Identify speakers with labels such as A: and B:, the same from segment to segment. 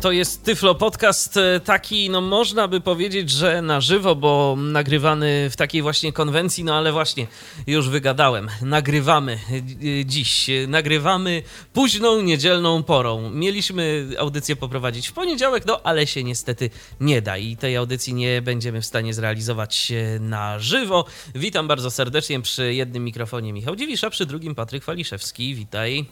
A: To jest Tyflo Podcast, e, taki, no można by powiedzieć, że na żywo, bo nagrywany w takiej właśnie konwencji, no ale właśnie już wygadałem. Nagrywamy e, dziś, e, nagrywamy późną niedzielną porą. Mieliśmy audycję poprowadzić w poniedziałek, no ale się niestety nie da i tej audycji nie będziemy w stanie zrealizować na żywo. Witam bardzo serdecznie przy jednym mikrofonie Michał Dziwisza, przy drugim Patryk Waliszewski. Witaj.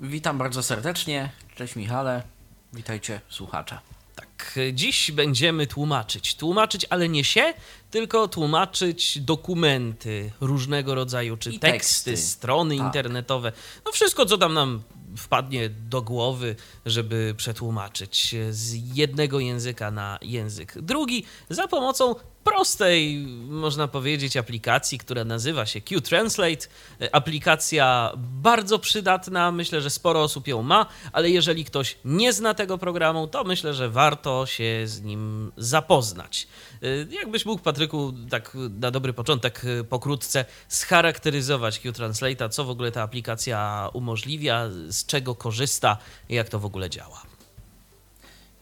B: Witam bardzo serdecznie. Cześć Michale. Witajcie słuchacze.
A: Tak, dziś będziemy tłumaczyć. Tłumaczyć, ale nie się, tylko tłumaczyć dokumenty różnego rodzaju, czy teksty,
B: teksty.
A: strony
B: Tak.
A: internetowe. No wszystko, co tam nam wpadnie do głowy, żeby przetłumaczyć z jednego języka na język drugi za pomocą prostej, można powiedzieć, aplikacji, która nazywa się Q-Translate. Aplikacja bardzo przydatna, myślę, że sporo osób ją ma, ale jeżeli ktoś nie zna tego programu, to myślę, że warto się z nim zapoznać. Y, Jakbyś mógł, Patryku, tak na dobry początek y, pokrótce scharakteryzować Q-Translate'a, co w ogóle ta aplikacja umożliwia, z czego korzysta jak to w ogóle działa.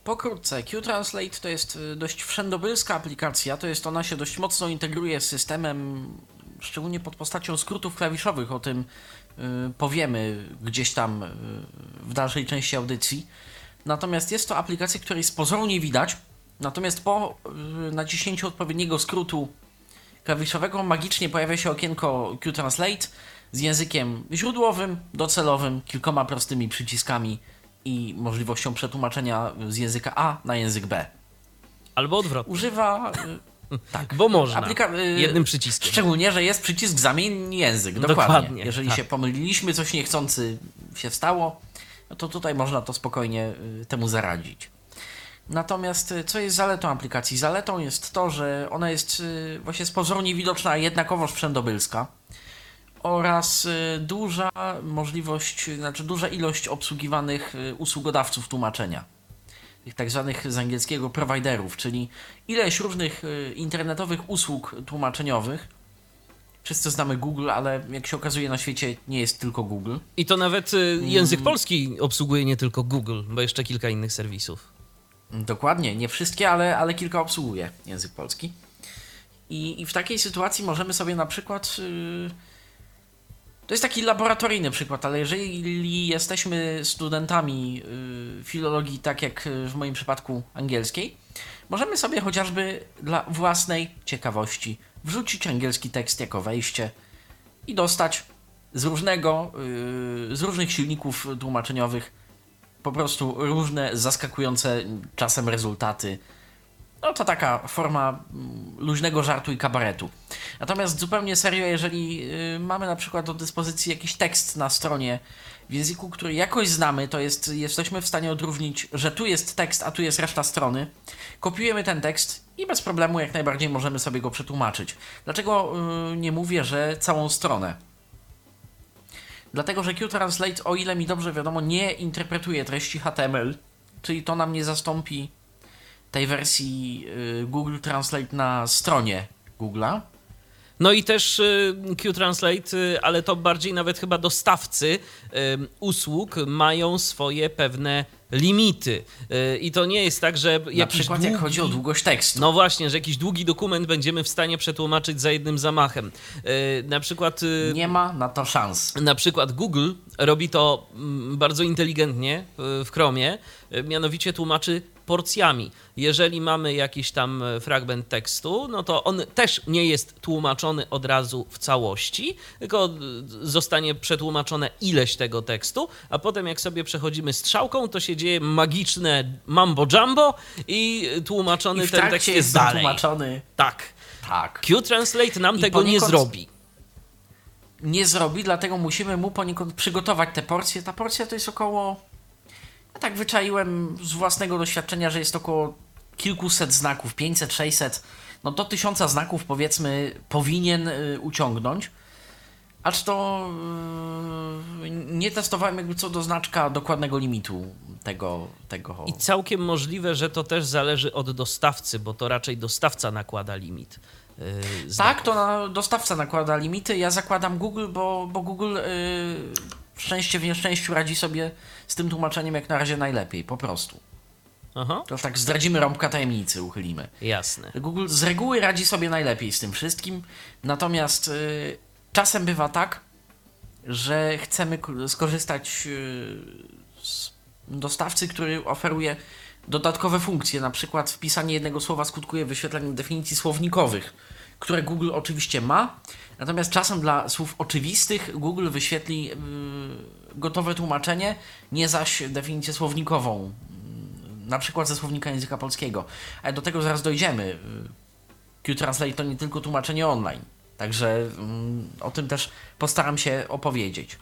B: Pokrótce, Q-Translate to jest y, dość wszędobylska aplikacja, to jest ona się dość mocno integruje z systemem, szczególnie pod postacią skrótów klawiszowych, o tym y, powiemy gdzieś tam y, w dalszej części audycji. Natomiast jest to aplikacja, której z pozoru nie widać, natomiast po y, naciśnięciu odpowiedniego skrótu klawiszowego magicznie pojawia się okienko Q-Translate z językiem źródłowym, docelowym, kilkoma prostymi przyciskami i możliwością przetłumaczenia z języka A na język B.
A: Albo odwrotnie,
B: Używa. y, tak.
A: bo można,
B: Aplika- y,
A: jednym przyciskiem.
B: Szczególnie, że jest przycisk zamień język. Dokładnie.
A: Dokładnie,
B: Jeżeli
A: tak.
B: się pomyliliśmy, coś niechcący się stało, no to tutaj można to spokojnie y, temu zaradzić. Natomiast co jest zaletą aplikacji? Zaletą jest to, że ona jest właśnie z pozoru niewidoczna, a jednakowoż wszędobylska oraz y, duża możliwość, znaczy duża ilość obsługiwanych y, usługodawców tłumaczenia. Tych tak zwanych z angielskiego prowajderów, czyli ileś różnych y, internetowych usług tłumaczeniowych. Wszyscy znamy Google, ale jak się okazuje na świecie nie jest tylko Google.
A: I to nawet y, język polski obsługuje nie tylko Google, bo jeszcze kilka innych serwisów.
B: Dokładnie, nie wszystkie, ale, ale kilka obsługuje język polski. I, I w takiej sytuacji możemy sobie na przykład. Yy, to jest taki laboratoryjny przykład, ale jeżeli jesteśmy studentami yy, filologii, tak jak yy, w moim przypadku angielskiej, możemy sobie chociażby dla własnej ciekawości wrzucić angielski tekst jako wejście i dostać z różnego, yy, z różnych silników tłumaczeniowych po prostu różne zaskakujące czasem rezultaty. No to taka forma mm, luźnego żartu i kabaretu. Natomiast zupełnie serio, jeżeli y, mamy na przykład do dyspozycji jakiś tekst na stronie w języku, który jakoś znamy, to jest, jesteśmy w stanie odróżnić, że tu jest tekst, a tu jest reszta strony. Kopiujemy ten tekst i bez problemu jak najbardziej możemy sobie go przetłumaczyć. Dlaczego y, nie mówię, że całą stronę? Dlatego, że Q-Translate, o ile mi dobrze wiadomo, nie interpretuje treści HTML, czyli to nam nie zastąpi tej wersji y, Google Translate na stronie Google'a.
A: No i też y, Q-Translate, y, ale to bardziej nawet chyba dostawcy usług mają swoje pewne limity. I to nie jest tak, że
B: Na
A: jakiś
B: przykład
A: długi...
B: jak chodzi o długość tekstu.
A: No właśnie, że jakiś długi dokument będziemy w stanie przetłumaczyć za jednym zamachem. Na przykład...
B: Nie ma na to szans.
A: Na przykład Google robi to mm, bardzo inteligentnie w Chromie, mianowicie tłumaczy porcjami. Jeżeli mamy jakiś tam e, fragment tekstu, no to on też nie jest tłumaczony od razu w całości, tylko y, zostanie przetłumaczone ileś tego tekstu, a potem jak sobie przechodzimy strzałką, to się dzieje magiczne mambo jumbo i tłumaczony
B: I
A: ten tekst jest
B: jest
A: dalej.
B: tłumaczony.
A: Tak.
B: Tak.
A: Q-Translate nam
B: I
A: tego nie
B: poniekąd-
A: zrobi.
B: Nie zrobi, dlatego musimy mu poniekąd przygotować te porcje. Ta porcja to jest około. Ja tak wyczaiłem z własnego doświadczenia, że jest około kilkuset znaków, 500, 600. No do tysiąca znaków powiedzmy powinien y, uciągnąć. Acz to yy, nie testowałem jakby co do znaczka dokładnego limitu tego, tego.
A: I całkiem możliwe, że to też zależy od dostawcy, bo to raczej dostawca nakłada limit. Yy,
B: tak, to na, dostawca nakłada limity. Ja zakładam Google, bo, bo Google yy, w szczęście w nieszczęściu radzi sobie z tym tłumaczeniem jak na razie najlepiej, po prostu.
A: Aha.
B: To tak zdradzimy rąbka tajemnicy, uchylimy.
A: Jasne.
B: Google z reguły radzi sobie najlepiej z tym wszystkim, natomiast yy, czasem bywa tak, że chcemy skorzystać yy, z dostawcy, który oferuje dodatkowe funkcje, na przykład wpisanie jednego słowa skutkuje wyświetleniem definicji słownikowych, które Google oczywiście ma, natomiast czasem dla słów oczywistych Google wyświetli yy, gotowe tłumaczenie, nie zaś definicję słownikową, yy, na przykład ze słownika języka polskiego. Ale do tego zaraz dojdziemy. Yy, Q-Translate to nie tylko tłumaczenie online, także yy, o tym też postaram się opowiedzieć.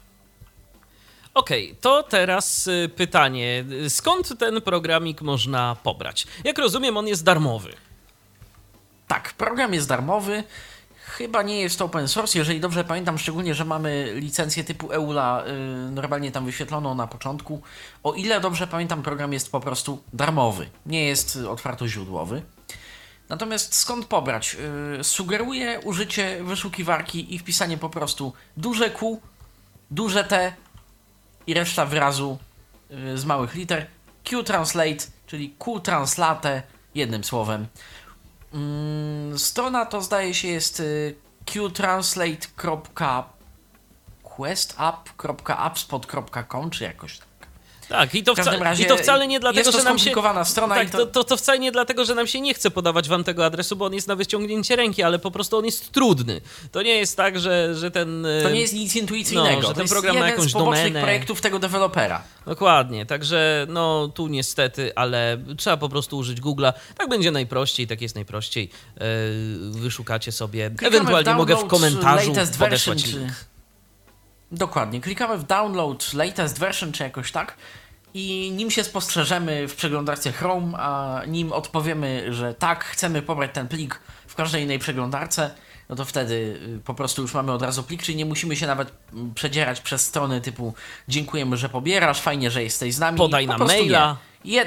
A: Okej, okay, to teraz y, pytanie. Skąd ten programik można pobrać? Jak rozumiem, on jest darmowy.
B: Tak, program jest darmowy. Chyba nie jest to open source, jeżeli dobrze pamiętam, szczególnie, że mamy licencję typu EULA yy, normalnie tam wyświetloną na początku. O ile dobrze pamiętam, program jest po prostu darmowy, nie jest otwartoźródłowy. Natomiast skąd pobrać? Yy, sugeruję użycie wyszukiwarki i wpisanie po prostu duże Q, duże T, i reszta wyrazu y, z małych liter. Q-Translate, czyli Q-Translate, jednym słowem. Mm, strona to zdaje się jest y, qtranslate.questapp.appspot.com czy jakoś tak.
A: Tak, i to, wca i to wcale nie dlatego, że nam się.
B: strona
A: tak, to... To, to wcale nie dlatego, że nam się nie chce podawać wam tego adresu, bo on jest na wyciągnięcie ręki, ale po prostu on jest trudny. To nie jest tak, że, że ten.
B: To nie jest nic intuicyjnego.
A: No, że ten program
B: ma
A: jakąś
B: z
A: domenę.
B: projektów tego dewelopera.
A: Dokładnie, także no tu niestety, ale trzeba po prostu użyć Google'a. Tak będzie najprościej, tak jest najprościej. Yy, wyszukacie sobie.
B: Klikamy
A: Ewentualnie mogę w komentarzu
B: podesłać
A: link.
B: Czy... Dokładnie. Klikamy w download latest version, czy jakoś tak. I nim się spostrzeżemy w przeglądarce Chrome, a nim odpowiemy, że tak, chcemy pobrać ten plik w każdej innej przeglądarce, no to wtedy y, po prostu już mamy od razu plik, czyli nie musimy się nawet mm, przedzierać przez strony typu dziękujemy, że pobierasz, fajnie, że jesteś z nami.
A: Podaj
B: nam
A: maila.
B: Je...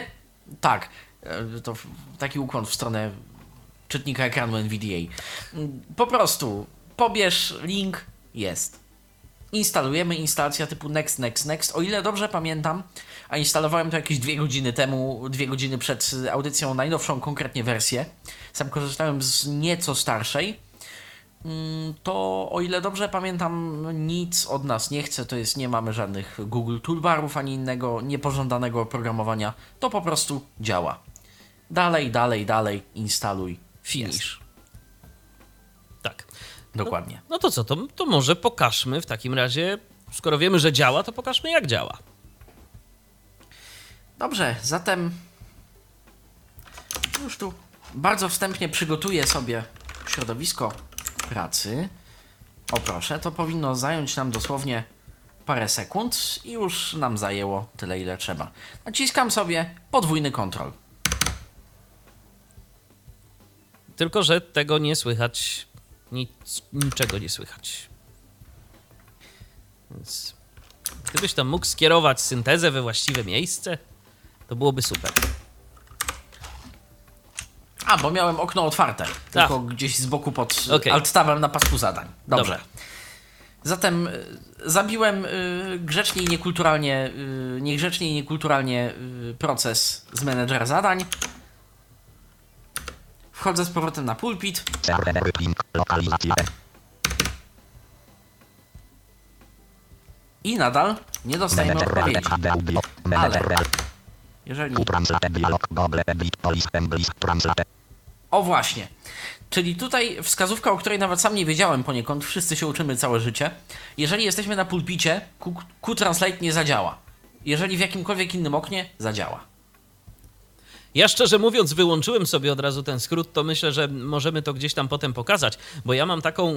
B: Tak, e, to taki ukłon w stronę czytnika ekranu NVDA. Mm, po prostu pobierz link, jest. Instalujemy instalacja typu next, next, next. O ile dobrze pamiętam, a instalowałem to jakieś dwie godziny temu, dwie godziny przed audycją, najnowszą konkretnie wersję. Sam korzystałem z nieco starszej. Mm, to o ile dobrze pamiętam, nic od nas nie chce, to jest nie mamy żadnych Google Toolbarów ani innego niepożądanego oprogramowania. To po prostu działa. Dalej, dalej, dalej, instaluj.
A: Finish. Tak.
B: Dokładnie.
A: No, no to co, to, to może pokażmy w takim razie, skoro wiemy, że działa, to pokażmy jak działa.
B: Dobrze, zatem już tu bardzo wstępnie przygotuję sobie środowisko pracy. O proszę, to powinno zająć nam dosłownie parę sekund i już nam zajęło tyle, ile trzeba. Naciskam sobie podwójny kontrol.
A: Tylko, że tego nie słychać. Nic, niczego nie słychać. Więc gdybyś tam mógł skierować syntezę we właściwe miejsce. To byłoby super.
B: A, bo miałem okno otwarte, tylko gdzieś z boku pod okay. alt-tabem na pasku zadań. Dobrze. Dobra. Zatem y, zabiłem y, grzecznie i niekulturalnie, y, niegrzecznie i niekulturalnie proces z menedżera zadań. Wchodzę z powrotem na pulpit. I nadal nie dostajemy odpowiedzi. Ale jeżeli... O właśnie. Czyli tutaj wskazówka, o której nawet sam nie wiedziałem poniekąd, wszyscy się uczymy całe życie. Jeżeli jesteśmy na pulpicie, Q-Translate nie zadziała. Jeżeli w jakimkolwiek innym oknie, zadziała.
A: Ja szczerze mówiąc, wyłączyłem sobie od razu ten skrót, to myślę, że możemy to gdzieś tam potem pokazać, bo ja mam taką,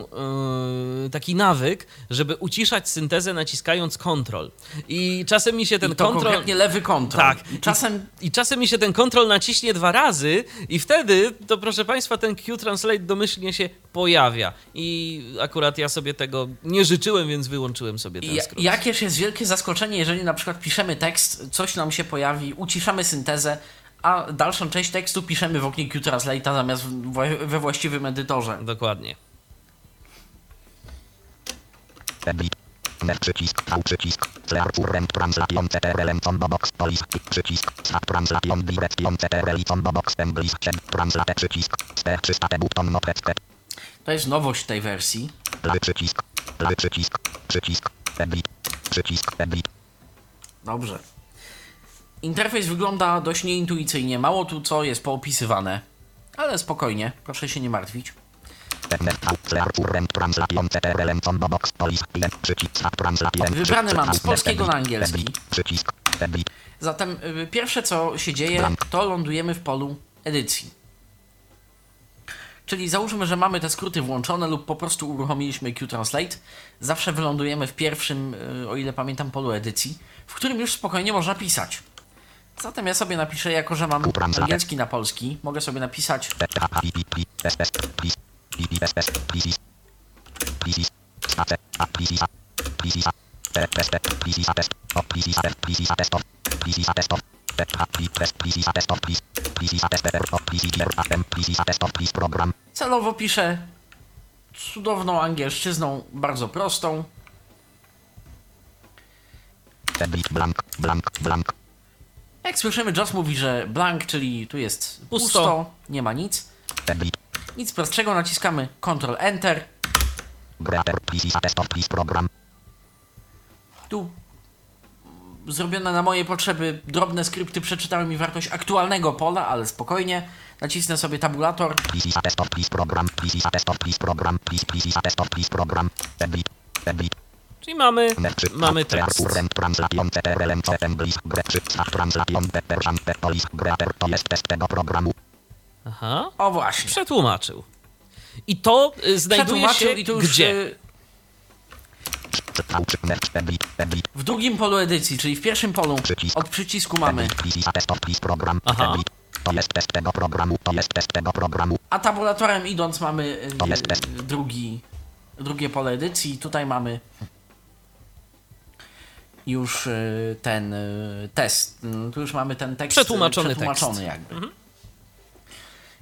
A: yy, taki nawyk, żeby uciszać syntezę naciskając kontrol. I czasem mi się ten
B: I to
A: kontrol.
B: konkretnie lewy kontrol.
A: Tak.
B: I czasem
A: I czasem mi się ten kontrol naciśnie dwa razy, i wtedy, to proszę Państwa, ten Q-Translate domyślnie się pojawia. I akurat ja sobie tego nie życzyłem, więc wyłączyłem sobie ten skrót.
B: Jakież jest wielkie zaskoczenie, jeżeli na przykład piszemy tekst, coś nam się pojawi, uciszamy syntezę, a dalszą część tekstu piszemy w oknie Q-Translate'a zamiast we właściwym edytorze.
A: Dokładnie.
C: Przycisk, V przycisk, Clear Current Translation CTRL Combo Box Police, przycisk, Translation Direction CTRL Box English, Translate przycisk, Spare 300 button
B: To jest nowość tej wersji.
C: Lewy przycisk, lewy przycisk, przycisk, Edit, przycisk, Edit,
B: Dobrze. Interfejs wygląda dość nieintuicyjnie, mało tu co jest poopisywane. Ale spokojnie, proszę się nie martwić. Wybrany mam z polskiego na angielski. Zatem y, pierwsze co się dzieje, to lądujemy w polu edycji. Czyli załóżmy, że mamy te skróty włączone lub po prostu uruchomiliśmy Q-Translate. Zawsze wylądujemy w pierwszym, y, o ile pamiętam, polu edycji, w którym już spokojnie można pisać. Zatem ja sobie napiszę, jako że mam angielski na polski, mogę sobie napisać. Celowo piszę cudowną angielszczyzną, bardzo prostą.
C: blank, blank, blank,
B: Jak słyszymy, Joss mówi, że blank, czyli tu jest pusto,
A: Pusto.
B: nie ma nic. Nic prostszego, naciskamy Ctrl Enter.
C: greater, please, desktop, please, program,
B: Tu zrobione na moje potrzeby drobne skrypty przeczytały mi wartość aktualnego pola, ale spokojnie. Nacisnę sobie tabulator.
C: please,
A: Czyli mamy, mamy
C: Clear
A: tekst. Aha.
B: O właśnie.
A: Przetłumaczył. I to y, znajduje się
B: i to już
A: gdzie?
B: y, w drugim polu edycji, czyli w pierwszym polu od przycisku mamy,
A: Aha.
C: to jest test tego programu, to jest test tego programu,
B: a tabulatorem idąc mamy y,
C: To jest test.
B: drugi, drugie pole edycji. Tutaj mamy już y, ten y, test. Y, Tu już mamy ten tekst y,
A: Przetłumaczony
B: przetłumaczony
A: tekst.
B: jakby.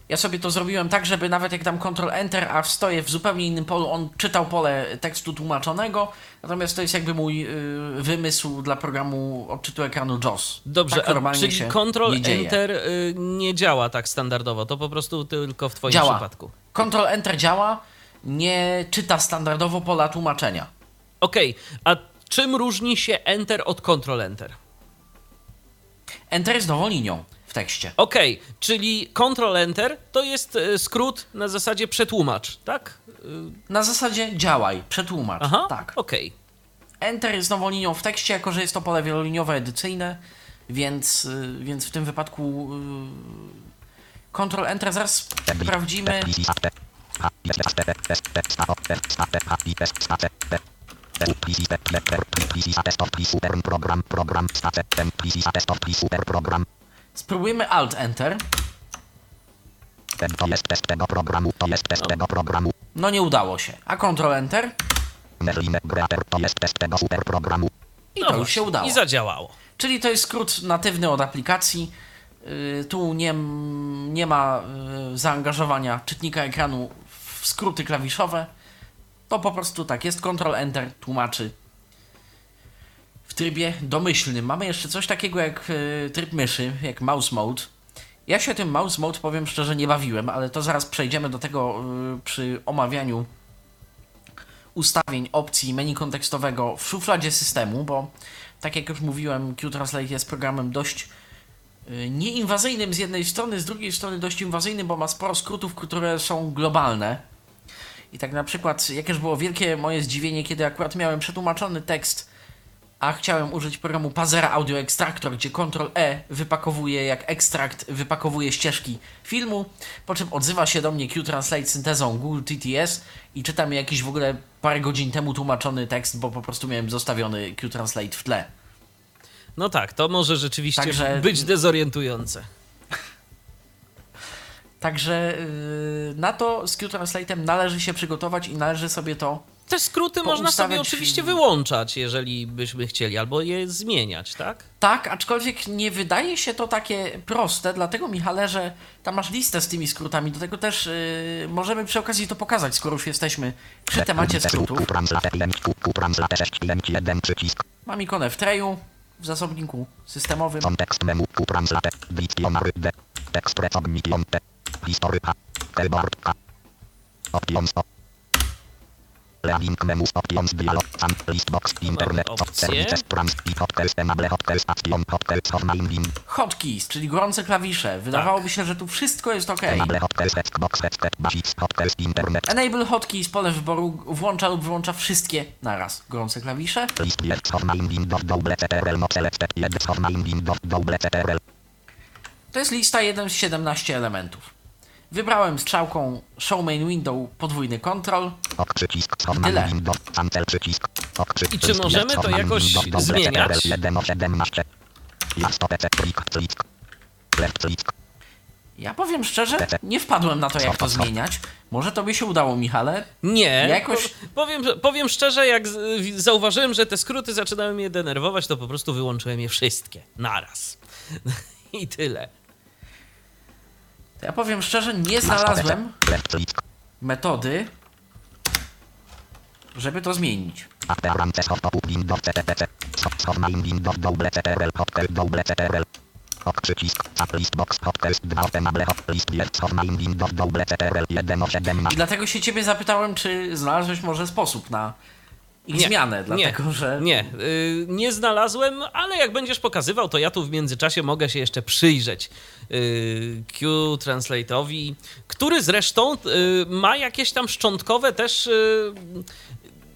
B: Ja sobie to zrobiłem tak, żeby nawet jak dam Ctrl Enter, a stoję w zupełnie innym polu, on czytał pole tekstu tłumaczonego, natomiast to jest jakby mój y, wymysł dla programu odczytu ekranu JOS.
A: Dobrze,
B: tak
A: a,
B: normalnie
A: czyli
B: się
A: Ctrl. Enter y, nie działa tak standardowo, to po prostu tylko w Twoim
B: Działa.
A: przypadku.
B: Ctrl Enter działa, nie czyta standardowo pola tłumaczenia.
A: Okej, a czym różni się Enter od Ctrl Enter?
B: Enter jest nową linią w tekście.
A: Okej, czyli Ctrl Enter to jest y, skrót na zasadzie przetłumacz, tak? Y,
B: Na zasadzie działaj, przetłumacz.
A: Aha,
B: Tak.
A: okej.
B: Enter jest nową linią w tekście, jako że jest to pole wieloliniowe edycyjne, więc, y, więc w tym wypadku y, Ctrl Enter zaraz sprawdzimy. Spróbujmy Alt Enter.
C: ten, to jest test tego programu, to jest test tego programu,
B: No nie udało się. A Ctrl Enter
C: to jest test tego super programu,
B: i
A: No
B: to już
A: właśnie,
B: się udało.
A: I zadziałało.
B: Czyli to jest skrót natywny od aplikacji. Yy, tu nie, nie ma yy, zaangażowania czytnika ekranu w skróty klawiszowe. To po prostu tak jest. Ctrl Enter tłumaczy w trybie domyślnym. Mamy jeszcze coś takiego jak yy, tryb myszy, jak mouse mode. Ja się tym mouse mode powiem szczerze nie bawiłem, ale to zaraz przejdziemy do tego yy, przy omawianiu ustawień opcji menu kontekstowego w szufladzie systemu, bo tak jak już mówiłem, Qtranslate jest programem dość y, nieinwazyjnym z jednej strony, z drugiej strony dość inwazyjnym, bo ma sporo skrótów, które są globalne. I tak na przykład, jakież było wielkie moje zdziwienie, kiedy akurat miałem przetłumaczony tekst a chciałem użyć programu Pazera Audio Extractor, gdzie Ctrl E wypakowuje jak ekstrakt, wypakowuje ścieżki filmu, po czym odzywa się do mnie Q-Translate syntezą Google TTS i czyta mi jakiś w ogóle parę godzin temu tłumaczony tekst, bo po prostu miałem zostawiony Q-Translate w tle.
A: No tak, to może rzeczywiście
B: Także-
A: być dezorientujące.
B: Także yy, na to z Q-Translate'em należy się przygotować i należy sobie to
A: Te skróty można sobie oczywiście wyłączać, jeżeli byśmy chcieli, albo je zmieniać, tak?
B: Tak, aczkolwiek nie wydaje się to takie proste, dlatego Michale, że tam masz listę z tymi skrótami. Do tego też yy, możemy przy okazji to pokazać, skoro już jesteśmy przy temacie skrótów.
C: Q-Translate 5, Q-Translate 6, 5, 1 przycisk.
B: Mam ikonę w treju, w zasobniku systemowym.
C: Kontekst menu. Historyka. Keyboard K. Options O. Leaving menu options dialog. Sam list box internet. Services trans. I hotkeys enable hotkeys action hotkeys of minding.
B: Hotkeys, czyli gorące klawisze. Wydawałoby się, że tu wszystko jest ok.
C: Enable hotkeys Xbox headset basics hotkeys internet.
B: Enable Hotkeys, pole wyboru włącza lub wyłącza wszystkie naraz gorące klawisze.
C: List jest of minding dot double CTRL not selected jest of minding dot double CTRL.
B: To jest lista 1 z 17 elementów. Wybrałem strzałką Show Main Window podwójny kontrol.
C: Ok przycisk of
B: Tyle.
C: minding dot cancel przycisk. Ok przycisk
A: I czy możemy to jakoś zmieniać?
C: CTRL 1 of 17. Ja
B: powiem szczerze, nie wpadłem na to, jak to zmieniać. Może to by się udało, Michale.
A: Nie.
B: Jakoś-
A: Po, powiem, powiem szczerze, jak z- zauważyłem, że te skróty zaczynały mnie denerwować, to po prostu wyłączyłem je wszystkie. Naraz. I tyle.
B: Ja powiem szczerze, nie znalazłem metody, żeby to zmienić.
C: Appearances of opening dot CTRL. Soft of minding dot double CTRL hotkeys double CTRL. Ok przycisk. Tab list box hotkeys 2 enable hot list jest of minding dot double CTRL 1 of 17.
B: I dlatego się ciebie zapytałem, czy znalazłeś może sposób na ich zmianę, dlatego
A: nie,
B: że...
A: Nie, y, nie znalazłem, ale jak będziesz pokazywał, to ja tu w międzyczasie mogę się jeszcze przyjrzeć y, Q-Translate'owi, który zresztą y, ma jakieś tam szczątkowe też y,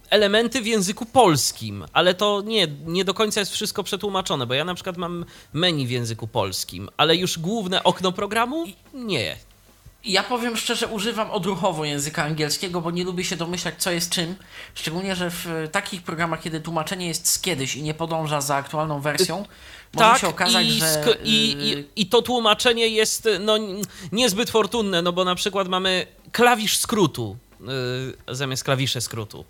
A: elementy w języku polskim, ale to nie, nie do końca jest wszystko przetłumaczone, bo ja na przykład mam menu w języku polskim, ale już główne okno programu nie.
B: Ja powiem szczerze, używam odruchowo języka angielskiego, bo nie lubię się domyślać, co jest czym. Szczególnie, że w e, takich programach, kiedy tłumaczenie jest z kiedyś i nie podąża za aktualną wersją, może się okazać,
A: i,
B: że...
A: i,
B: y,
A: i, I to tłumaczenie jest no, niezbyt fortunne, no bo na przykład mamy klawisz skrótu y, zamiast klawisze skrótu.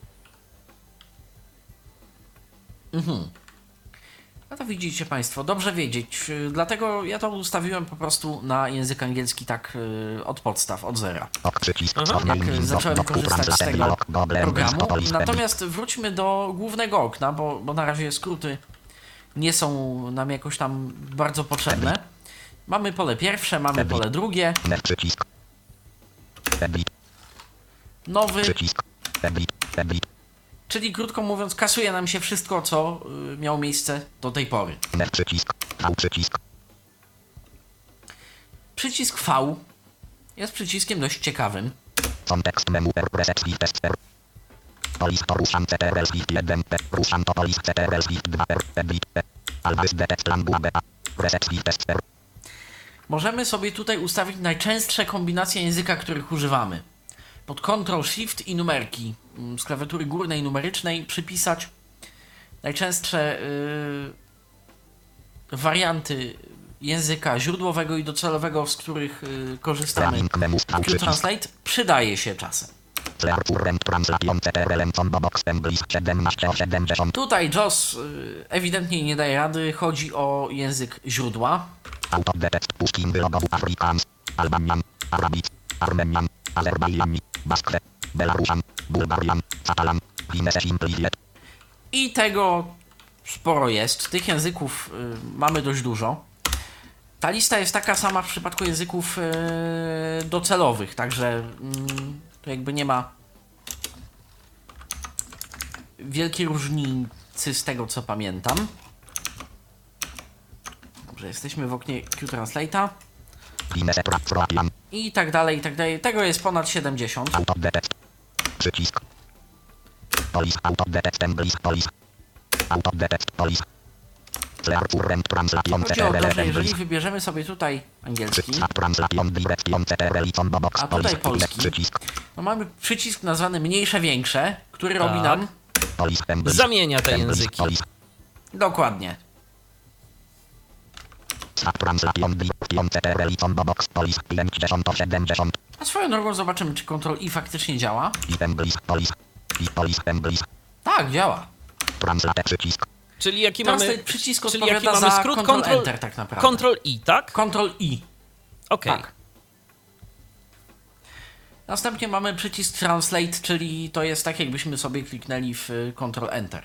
B: No to widzicie Państwo, dobrze wiedzieć. Y, Dlatego ja to ustawiłem po prostu na język angielski tak y, od podstaw, od zera. Jak
C: minding
B: y, zacząłem korzystać z tego programu. Natomiast wróćmy do głównego okna, bo, bo na razie skróty nie są nam jakoś tam bardzo potrzebne. Mamy pole pierwsze, mamy pole drugie, nowy. Czyli krótko mówiąc kasuje nam się wszystko, co y, miało miejsce do tej pory.
C: Przycisk. V przycisk.
B: Przycisk V jest przyciskiem dość ciekawym.
C: Kontekst menu R preset shift S R. Polis to ruszam CTRL shift 1 P. Ruszam to polis CTRL shift 2 R. Edit P. Always detect language A. Preset shift S R.
B: Możemy sobie tutaj ustawić najczęstsze kombinacje języka, których używamy. Pod Ctrl Shift i numerki mm, z klawiatury górnej numerycznej przypisać najczęstsze yy, warianty języka źródłowego i docelowego, z których yy, korzystamy. Q-Translate przydaje się czasem.
C: Clear current translation CTRL combo box English 17 o 70.
B: Tutaj JOS yy, ewidentnie nie daje rady, chodzi o język źródła.
C: Auto detect pushing logowu Afrikaans. Albanian. Arabic. Armenian. Baskwe. Belarusian. Bułgarian. Catalan.
B: I tego sporo jest. Tych języków y, mamy dość dużo. Ta lista jest taka sama w przypadku języków y, docelowych, także mm, to jakby nie ma wielkiej różnicy z tego co pamiętam. Dobrze, jesteśmy w oknie Q-Translate'a. I tak dalej, i tak dalej. Tego jest ponad 70.
C: Auto detect. Przycisk. Polis auto detect English polis. Auto detect police. Clear current translation
B: Chodzi o to, że jeżeli wybierzemy sobie tutaj angielski, A tutaj polski.
C: Przycisk
B: no mamy przycisk nazwany mniejsze, większe, który robi
A: Tak.
B: nam.
A: Zamienia te języki.
B: dokładnie. A swoją drogą zobaczymy, czy Ctrl I faktycznie działa. Tak, działa.
C: Translate przycisk.
A: Czyli jaki mamy.
B: przycisk
A: czyli jaki mamy
B: za
A: skrót
B: Ctrl
A: Ctrl
B: Enter tak naprawdę.
A: Ctrl I, tak?
B: Ctrl I.
A: Okej.
B: Tak. Następnie mamy przycisk Translate, czyli to jest tak, jakbyśmy sobie kliknęli w y, Ctrl Enter.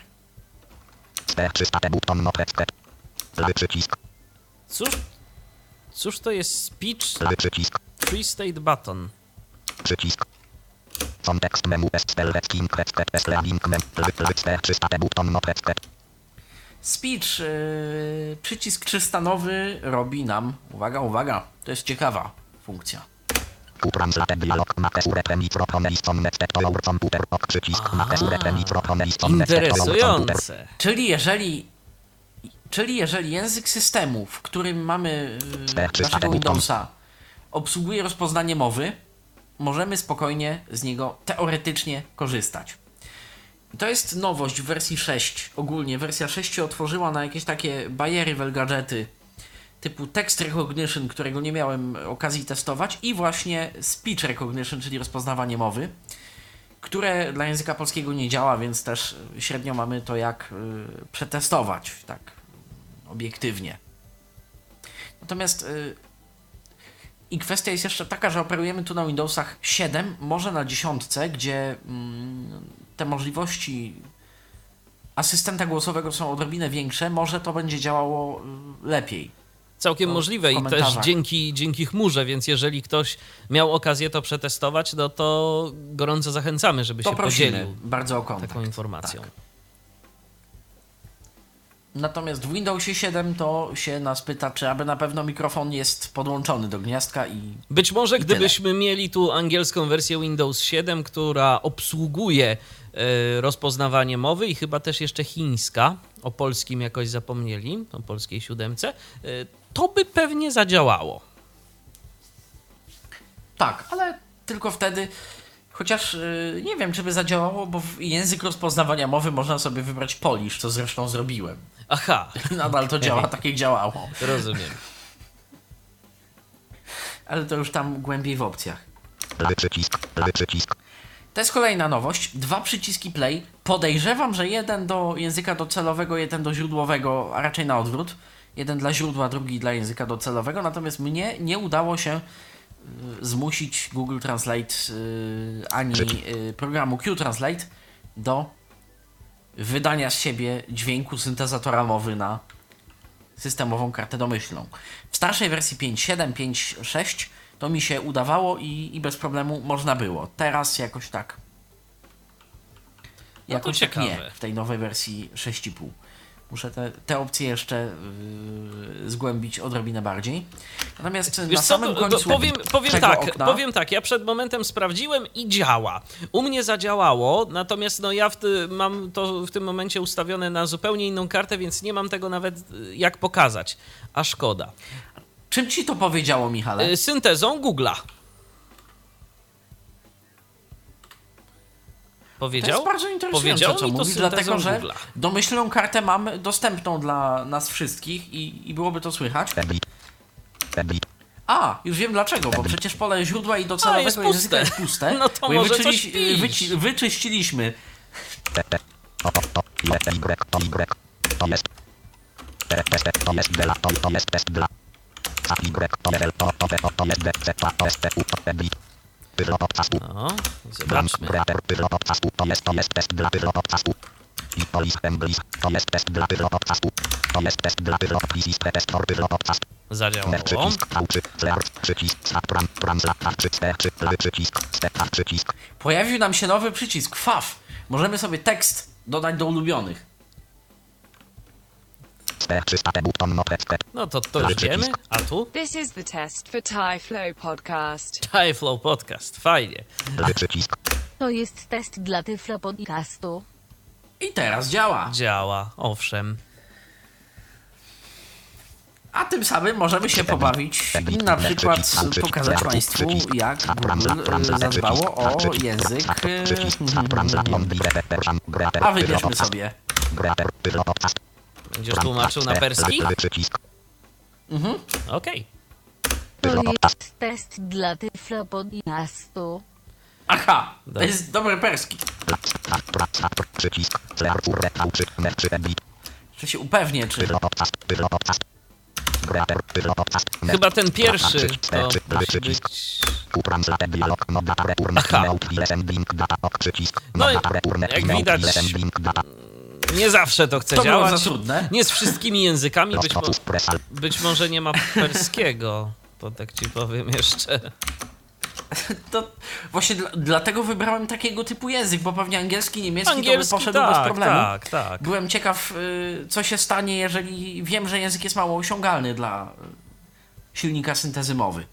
C: P300 button not expect. Lewy przycisk.
A: Cóż, cóż to jest speech
C: przycisk.
A: free state button?
C: Przycisk. Menu lewy P300 button expect.
B: Speech, yy, przycisk trzystanowy robi nam, uwaga, uwaga, to jest ciekawa funkcja.
C: Computer.
A: Interesujące.
B: Czyli jeżeli, czyli jeżeli język systemu, w którym mamy
C: Czy- czy
B: naszego? Windowsa, obsługuje rozpoznanie mowy, możemy spokojnie z niego teoretycznie korzystać. To jest nowość w wersji 6. Ogólnie wersja 6 się otworzyła na jakieś takie bariery w gadżety typu text recognition, którego nie miałem okazji testować i właśnie speech recognition, czyli rozpoznawanie mowy, które dla języka polskiego nie działa, więc też średnio mamy to jak y, przetestować, tak obiektywnie. Natomiast y, i kwestia jest jeszcze taka, że operujemy tu na Windowsach 7, może na dziesiątce, gdzie mm, te możliwości asystenta głosowego są odrobinę większe, może to będzie działało y, lepiej.
A: Całkiem
B: To
A: możliwe i też dzięki, dzięki chmurze, więc jeżeli ktoś miał okazję to przetestować, no to gorąco zachęcamy, żeby
B: To
A: się podzielił
B: bardzo o kontakt.
A: taką informacją.
B: Tak. Natomiast w Windowsie 7 to się nas pyta, czy aby na pewno mikrofon jest podłączony do gniazdka i
A: Być może
B: I
A: gdybyśmy mieli tu angielską wersję Windows 7, która obsługuje e, rozpoznawanie mowy i chyba też jeszcze chińska, o polskim jakoś zapomnieli, o polskiej siódemce, e, to by pewnie zadziałało.
B: Tak, ale tylko wtedy. Chociaż yy, nie wiem, czy by zadziałało, bo język rozpoznawania mowy można sobie wybrać Polish, co zresztą zrobiłem.
A: Aha,
B: Nadal to działa tak, jak działało.
A: rozumiem.
B: Ale to już tam głębiej w opcjach.
C: Lewy przycisk. Lewy przycisk.
B: To jest kolejna nowość. Dwa przyciski play. Podejrzewam, że jeden do języka docelowego, jeden do źródłowego, a raczej na odwrót. Jeden dla źródła, drugi dla języka docelowego. Natomiast mnie nie udało się y, zmusić Google Translate y, ani y, programu Q-Translate do wydania z siebie dźwięku syntezatora mowy na systemową kartę domyślną. W starszej wersji 5.7, 5.6 to mi się udawało i, i bez problemu można było. Teraz jakoś tak.
A: No
B: Jakoś tak nie w tej nowej wersji 6.5. Muszę te, te opcje jeszcze yy, zgłębić odrobinę bardziej. Natomiast
A: Wiesz
B: na
A: co,
B: samym końcu
A: powiem, powiem tak,
B: okna,
A: powiem tak, ja przed momentem sprawdziłem i działa. U mnie zadziałało, natomiast no ja w mam to w tym momencie ustawione na zupełnie inną kartę, więc nie mam tego nawet y, jak pokazać. A szkoda.
B: Czym ci to powiedziało, Michale?
A: Y, Syntezą Google'a.
B: To
A: Powiedział?
B: jest bardzo interesujące,
A: Powiedział
B: co
A: mi to syntezą
B: dlatego że
A: Google'a.
B: domyślną kartę mamy dostępną dla nas wszystkich i, i byłoby to słychać. A, już wiem dlaczego, bo przecież pole źródła i
A: jest
B: docelowego języka
A: puste.
B: jest puste.
A: No to
B: bo
A: może
B: wyczyli-
A: coś pisz.
B: wyci- wyczyściliśmy.
C: Y. To. To jest. To jest dla. To, to jest. A. To jest. To, to, to, to jest. To jest. To. To jest, to jest. To jest. To jest. Please is test for Pyro podcast. Mer
A: Zadziałało.
C: przycisk. V3. Clear. Przycisk. Start. Pram. Translate. H3. C3. Lewy przycisk. Step. A przycisk.
B: Pojawił nam się nowy przycisk FAF. Możemy sobie tekst dodać do ulubionych.
A: No to to już wiemy. A tu?
D: This is the test for Thai Flow podcast.
A: Thai Flow Podcast. Fajnie.
E: To jest test dla Tyflo Podcastu.
B: I teraz działa.
A: Działa, owszem.
B: A tym samym możemy się pobawić i na przykład pokazać Państwu, jak Google e, zadbało o język. e, A wybierzmy sobie.
A: Będziesz tłumaczył na perski?
C: Przycisk.
A: Okej.
E: To jest test dla Tyflo Podcastu.
B: Aha, to jest dobry perski. Że się upewnię, czy.
A: Chyba ten pierwszy to musi być... Aha. No jak widać-. Nie zawsze to chce
B: To
A: działać.
B: za trudne.
A: Nie z wszystkimi językami. Być, mo być może nie ma perskiego. To tak ci powiem jeszcze.
B: to właśnie dla, dlatego wybrałem takiego typu język, bo pewnie angielski, niemiecki to by
A: Angielski,
B: poszedł bez
A: tak,
B: problemu.
A: tak, tak.
B: Byłem ciekaw, y, co się stanie, jeżeli wiem, że język jest mało osiągalny dla silnika syntezy mowy.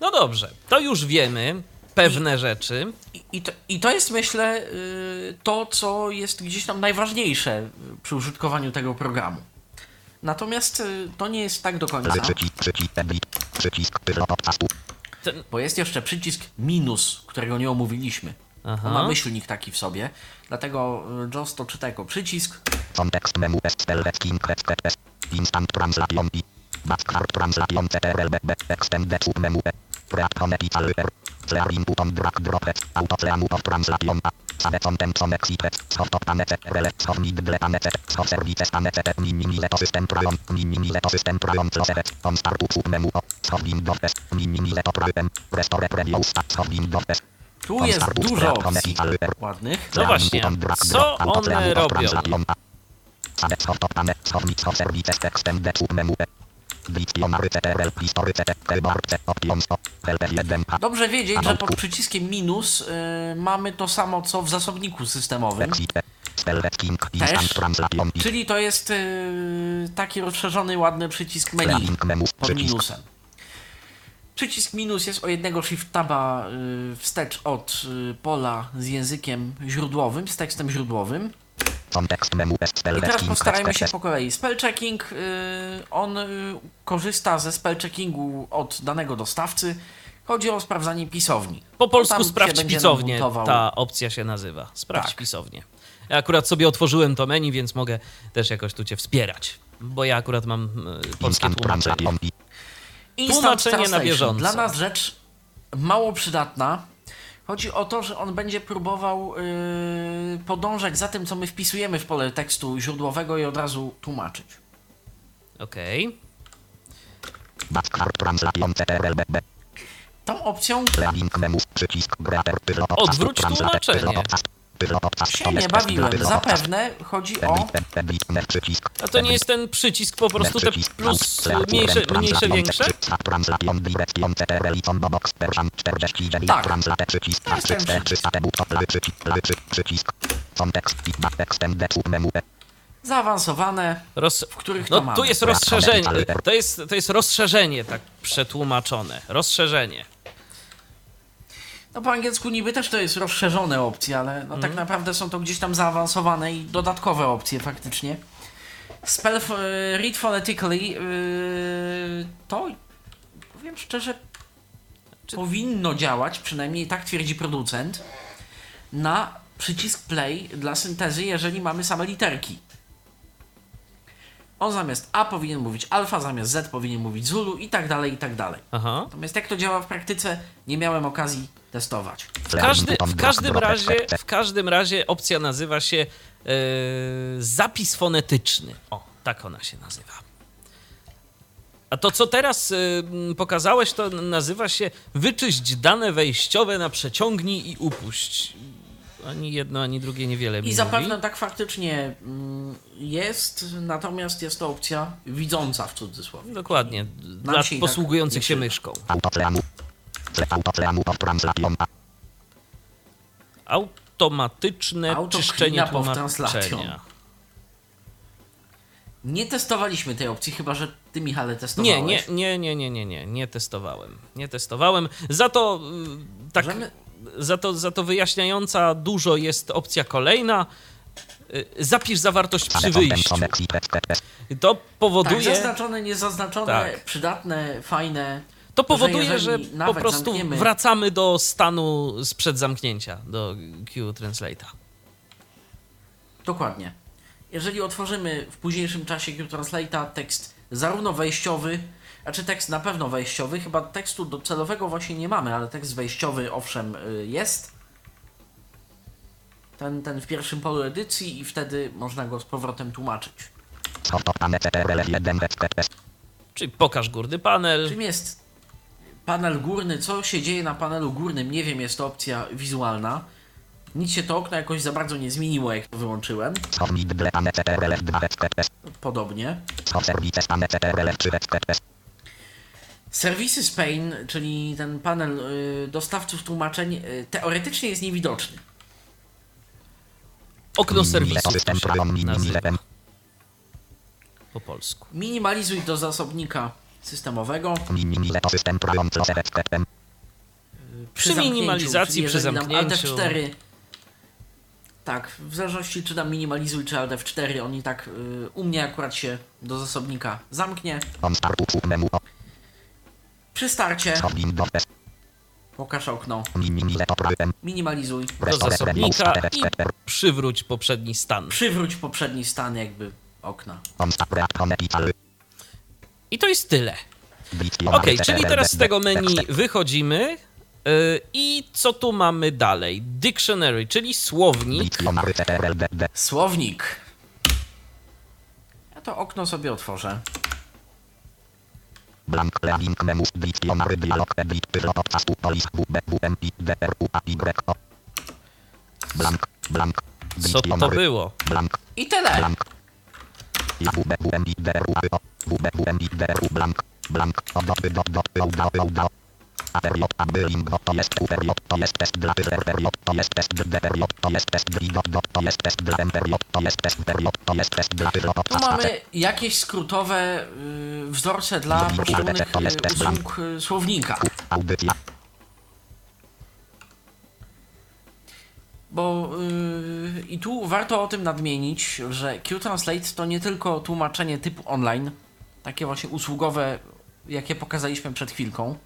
A: No dobrze, to już wiemy pewne rzeczy.
B: I, i, to, I to jest, myślę, y, to, co jest gdzieś tam najważniejsze przy użytkowaniu tego programu. Natomiast y, to nie jest tak do końca,
C: Przycisk.
B: Bo jest jeszcze przycisk minus, którego nie omówiliśmy.
A: Aha.
B: On ma myślnik taki w sobie, dlatego y, JOS to czyta jako przycisk.
C: Context menu Instant translation I Backward translation CTRL Extended submenu E Preact phonetical R Clear input on drag drop Auto clear of translation Save content on exit Soft of pane CTRL Soft middle pane C Soft services pane C Minimize to system prion Minimize to system prion Close On start up submenu O Soft Windows S Minimize to prion Restore preview Soft Windows S
B: Tu jest dużo opcji ładnych.
A: No właśnie, co one robią?
B: Dobrze wiedzieć, że pod przyciskiem minus y, mamy to samo co w zasobniku systemowym. Czyli to jest y, taki rozszerzony, ładny przycisk menu pod minusem. Przycisk minus jest o jednego shift taba y, wstecz od y, pola z językiem źródłowym, z tekstem źródłowym. I teraz postarajmy się po kolei. Spell checking, y, on y, korzysta ze spell checkingu od danego dostawcy. Chodzi o sprawdzanie pisowni.
A: po polsku sprawdź pisownię,
B: montował.
A: ta opcja się nazywa. Sprawdź
B: Tak.
A: pisownię. Ja akurat sobie otworzyłem to menu, więc mogę też jakoś tu cię wspierać. Bo ja akurat mam e, polskie tłumaczenie. Tłumaczenie na bieżąco.
B: Dla nas rzecz mało przydatna. Chodzi o to, że on będzie próbował yy, podążać za tym, co my wpisujemy w pole tekstu źródłowego i od razu tłumaczyć.
A: Okej.
B: Tą opcją
A: Odwróć tłumaczenie.
B: Się nie bawiłem. Zapewne chodzi o...
A: A to nie jest ten przycisk po prostu te plus mniejsze, mniejsze, większe?
B: Tak. To jest ten Zaawansowane,
A: Roz...
B: w których to
A: No
B: mamy.
A: tu jest rozszerzenie. To jest, to jest rozszerzenie tak przetłumaczone. Rozszerzenie.
B: No po angielsku niby też to jest rozszerzone opcje, ale no
A: Mhm.
B: tak naprawdę są to gdzieś tam zaawansowane i dodatkowe opcje faktycznie. Spell f- read phonetically yy, to powiem szczerze powinno działać, przynajmniej tak twierdzi producent, na przycisk play dla syntezy, jeżeli mamy same literki. On zamiast A powinien mówić alfa, zamiast Z powinien mówić Zulu i tak dalej, i tak dalej.
A: Aha.
B: Natomiast jak to działa w praktyce, nie miałem okazji testować.
A: W, każdy, w, każdym razie, w każdym razie opcja nazywa się e, zapis fonetyczny. O, tak ona się nazywa. A to, co teraz m, pokazałeś, to nazywa się wyczyść dane wejściowe na przeciągnij i upuść. Ani jedno, ani drugie niewiele mi
B: I zapewne
A: mówi.
B: tak faktycznie mm, jest, natomiast jest to opcja widząca w cudzysłowie.
A: Dokładnie, dla
B: tak
A: posługujących
B: nie
A: się myszką. Automatyczne
B: Auto
A: czyszczenie tłumaczenia.
B: Nie testowaliśmy tej opcji, chyba że ty, Michale, testowałeś.
A: Nie, nie, nie, nie, nie, nie, nie, nie testowałem. Nie testowałem. Za to y, tak
B: Możemy,
A: za to, za to wyjaśniająca dużo jest opcja kolejna. Y, Zapisz zawartość przy wyjściu. To
B: Tak,
A: powoduje,
B: zaznaczone, niezaznaczone,
A: Tak.
B: przydatne, fajne.
A: To powoduje,
B: że
A: że po prostu
B: zamkniemy-
A: wracamy do stanu sprzed zamknięcia, do Q Translate'a.
B: Dokładnie. Jeżeli otworzymy w późniejszym czasie Q-Translate'a tekst zarówno wejściowy, znaczy tekst na pewno wejściowy, chyba tekstu docelowego właśnie nie mamy, ale tekst wejściowy owszem y, jest. Ten, ten w pierwszym polu edycji i wtedy można go z powrotem tłumaczyć.
A: Czyli pokaż górny panel.
B: Czym jest panel górny? Co się dzieje na panelu górnym? Nie wiem, jest to opcja wizualna. Nic się to okno jakoś za bardzo nie zmieniło, jak to wyłączyłem. Podobnie. Serwisy Spain, czyli ten panel y, dostawców tłumaczeń, y, teoretycznie jest niewidoczny.
A: Okno serwisu po polsku.
B: Minimalizuj do zasobnika systemowego. Przy,
A: Przy minimalizacji, przy zamknięciu.
B: Alt F4. Tak, w zależności czy dam minimalizuj czy Alt F4, on i tak y, u mnie akurat się do zasobnika zamknie. Przy starcie pokaż okno, minimalizuj,
A: Do zasobnika i przywróć poprzedni stan.
B: przywróć poprzedni stan jakby okna.
A: I to jest tyle. Ok, czyli teraz z tego menu wychodzimy. yy, I co tu mamy dalej? Dictionary, czyli słownik.
B: Słownik. Ja to okno sobie otworzę.
C: Blank leaving Dictionary dialog edit pyro podcastu polis Blank, blank
A: Co to było?
C: Blank,
B: I tyle.
C: blank Blank, blank dot dot dot A period a to jest Q period to jest test dla period to jest test D period to jest test dot dot to jest test dla M period to jest test period to jest test dla
B: Tu mamy jakieś skrótowe y, wzorce dla poszczególnych y, usług y, słownika.
C: Audycja
B: Bo yy, i tu warto o tym nadmienić, że Q-Translate to nie tylko tłumaczenie typu online, takie właśnie usługowe, jakie pokazaliśmy przed chwilką,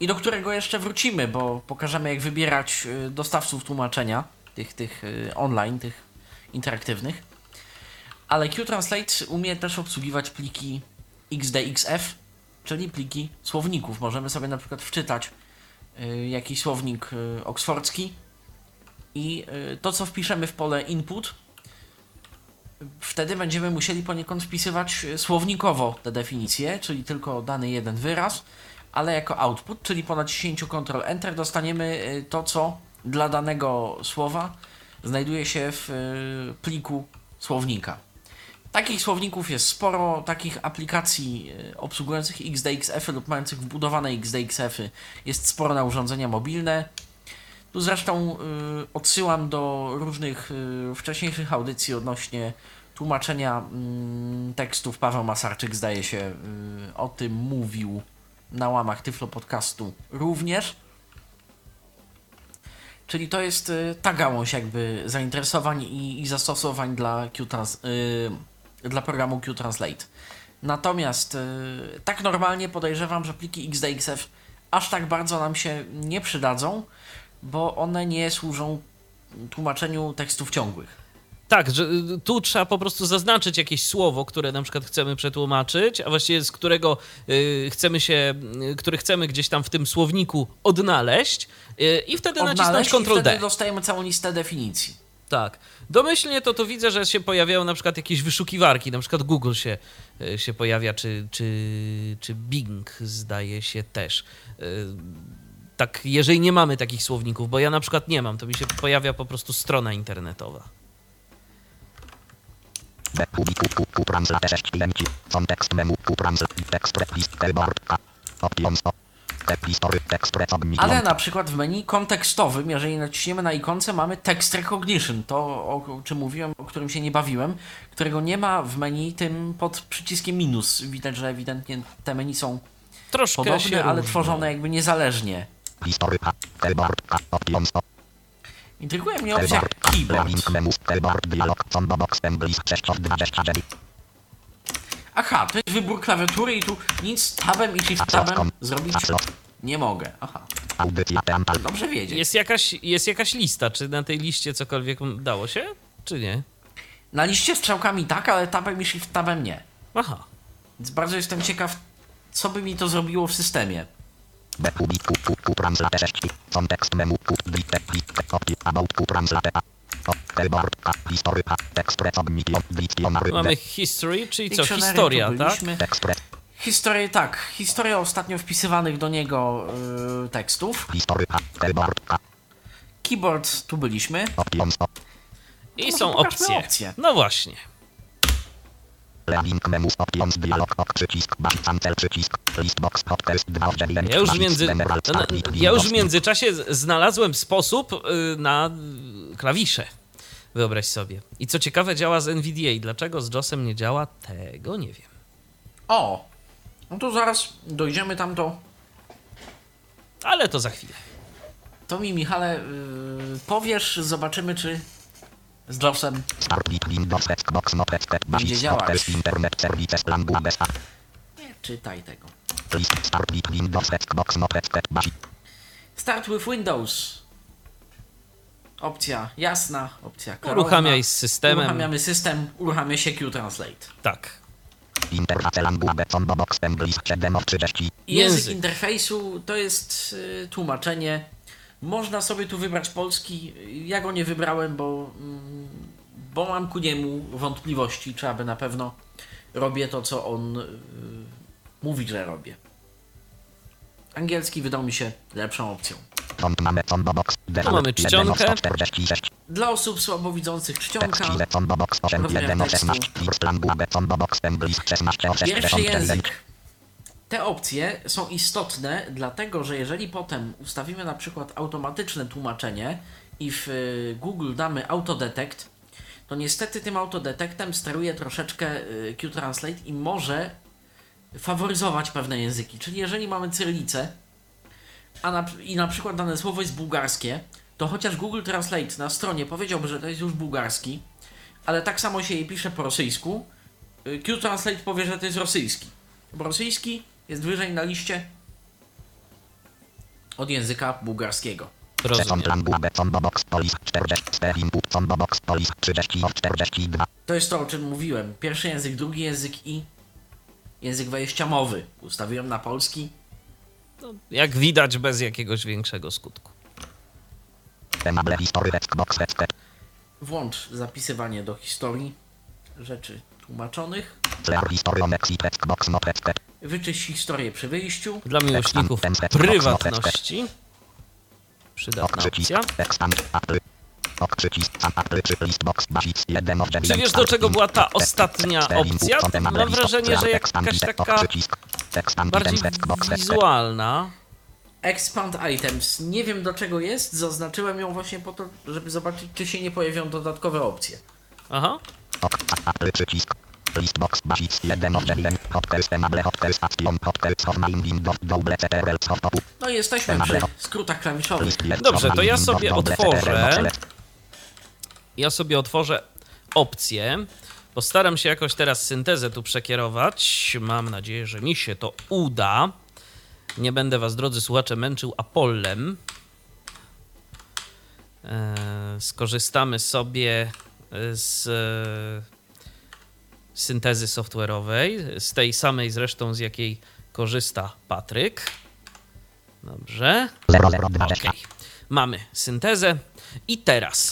B: i do którego jeszcze wrócimy, bo pokażemy jak wybierać y, dostawców tłumaczenia, tych, tych y, online, tych interaktywnych. Ale Q-Translate umie też obsługiwać pliki XDXF, czyli pliki słowników. Możemy sobie na przykład wczytać y, jakiś słownik oksfordzki, i to, co wpiszemy w pole input, wtedy będziemy musieli poniekąd wpisywać y, słownikowo te definicje, czyli tylko dany jeden wyraz, ale jako output, czyli po naciśnięciu Ctrl Enter dostaniemy y, to, co dla danego słowa znajduje się w y, pliku słownika. Takich słowników jest sporo, takich aplikacji y, obsługujących XDXF-y lub mających wbudowane XDXF-y jest sporo na urządzenia mobilne. Tu zresztą y, odsyłam do różnych y, wcześniejszych audycji odnośnie tłumaczenia mm, tekstów. Paweł Masarczyk zdaje się y, o tym mówił na łamach Tyflo Podcastu również. Czyli to jest ta gałąź jakby zainteresowań i, i zastosowań dla, dla programu Q-Translate. Natomiast tak normalnie podejrzewam, że pliki XDXF aż tak bardzo nam się nie przydadzą, bo one nie służą tłumaczeniu tekstów ciągłych.
A: Tak, że y, tu trzeba po prostu zaznaczyć jakieś słowo, które na przykład chcemy przetłumaczyć, a właściwie z którego y, chcemy się, y, który chcemy gdzieś tam w tym słowniku odnaleźć y, i wtedy nacisnąć
B: Odnaleźć i
A: Ctrl
B: wtedy
A: D.
B: dostajemy całą listę definicji.
A: Tak. Domyślnie to to widzę, że się pojawiają na przykład jakieś wyszukiwarki, na przykład Google się, się pojawia, czy, czy, czy Bing zdaje się też. Tak, jeżeli nie mamy takich słowników, bo ja na przykład nie mam, to mi się pojawia po prostu strona internetowa.
C: Translate 6 klienci. Kontekst menu Q-Translate tekst replis keyboard K. Options O. Tekst history tekst recognition.
B: Ale na przykład w menu kontekstowym, jeżeli naciśniemy na ikonce, mamy text recognition, to o czym mówiłem, o którym się nie bawiłem, którego nie ma w menu tym pod przyciskiem minus. Widać, że ewidentnie te meni są
A: Troszkę
B: podobne, ale tworzone jakby niezależnie.
C: Historyka. Keyboard. K. Options.
B: Intryguje mnie opcja keyboard.
C: Menus. Keyboard. Dialog. Combo box. English. 629.
B: Aha, to jest wybór klawiatury i tu nic tabem i shift tabem zrobić nie mogę. Aha, dobrze wiedzieć.
A: Jest jakaś, jest jakaś lista. Czy na tej liście cokolwiek dało się, czy nie?
B: Na liście strzałkami tak, ale tabem i shift tabem nie.
A: Aha.
B: Więc bardzo jestem ciekaw, co by mi to zrobiło w systemie.
C: B. Kubi. Q. Q. Q. Translate 6. Context menu. Q. Dite. Dite. Opti. About Q. Translate. A. O. Keyboard. K. Historyka. Express. Obmission. Dictionary.
A: Mamy history, czyli co? Historia, tak?
B: Historię tak, historię ostatnio wpisywanych do niego yy, tekstów.
C: Keyboard.
B: Tu byliśmy.
A: I są opcje.
B: opcje.
A: No właśnie.
C: Link. Dialog. Ok. Przycisk. Bash. Cancel. Przycisk. Listbox. Hotkeys. 2 of dziewięć.
A: Ja już, między, ja już w międzyczasie znalazłem sposób y, na y, klawisze. Wyobraź sobie. I co ciekawe, działa z NVDA. Dlaczego z JOSem nie działa, tego nie wiem.
B: O! No to zaraz dojdziemy tam do...
A: Ale to za chwilę.
B: To mi, Michale, yy, powiesz, zobaczymy, czy z DOSem. Będzie działać. Nie czytaj tego.
C: Start.
B: With Windows. Opcja jasna, opcja klarowna.
A: Uruchamiaj z systemem.
B: Uruchamiamy system, uruchamia się Q-Translate.
A: Tak.
C: Interface. Language. Combo box. English. 7 of 30.
B: Język,
A: Język.
B: interfejsu to jest y, tłumaczenie. Można sobie tu wybrać polski. Ja go nie wybrałem, bo, mm, bo mam ku niemu wątpliwości, czy aby na pewno robię to, co on y, mówi, że robię. Angielski wydał mi się lepszą opcją.
C: Mamy combo box.
A: Tu mamy czcionkę.
C: 46.
B: Dla osób słabowidzących czcionka.
C: Tekst combo box 8
B: Rozmiar
C: 1
B: tekstu.
C: 16. First language combo box English 16
B: Pierwszy
C: 61.
B: język. Te opcje są istotne, dlatego że jeżeli potem ustawimy na przykład automatyczne tłumaczenie i w y, Google damy autodetect, to niestety tym autodetektem steruje troszeczkę y, Q-Translate i może faworyzować pewne języki. Czyli jeżeli mamy cyrylicę a na, i na przykład dane słowo jest bułgarskie, to chociaż Google Translate na stronie powiedziałby, że to jest już bułgarski, ale tak samo się jej pisze po rosyjsku, y, Q-Translate powie, że to jest rosyjski. Bo rosyjski jest wyżej na liście od języka bułgarskiego.
A: Rozumiem.
C: Second language combo box Polish 40. Spell input combo box Polish 30 of 42.
B: To jest to, o czym mówiłem. Pierwszy język, drugi język i język wejścia mowy. Ustawiłem na polski.
A: Jak widać, bez jakiegoś większego skutku.
B: Włącz zapisywanie do historii rzeczy tłumaczonych. Wyczyść historię przy wyjściu.
A: Dla miłośników prywatności przydatna opcja.
C: Expand Apple. Ok przycisk. Sam Apple czy list box Basic 1 of 9.
A: Czy wiesz, do czego była ta ostatnia opcja? Mam wrażenie, że jakaś taka bardziej wizualna.
B: Expand items. Nie wiem do czego jest. Zaznaczyłem ją właśnie po to, żeby zobaczyć, czy się nie pojawią dodatkowe opcje.
A: Aha.
C: Listbox Basic 1 of 9. Hotkeys enable hotkeys action hotkeys of main window double CTRL soft top.
B: No jesteśmy przy skrótach klawiszowych.
A: Dobrze, to ja sobie otworzę. Ja sobie otworzę opcję. Postaram się jakoś teraz syntezę tu przekierować. Mam nadzieję, że mi się to uda. Nie będę was, drodzy słuchacze, męczył Apollem. Eee, skorzystamy sobie z e, syntezy software'owej, z tej samej zresztą, z jakiej korzysta Patryk. Dobrze.
C: 0020.
A: Okej. Mamy syntezę. I teraz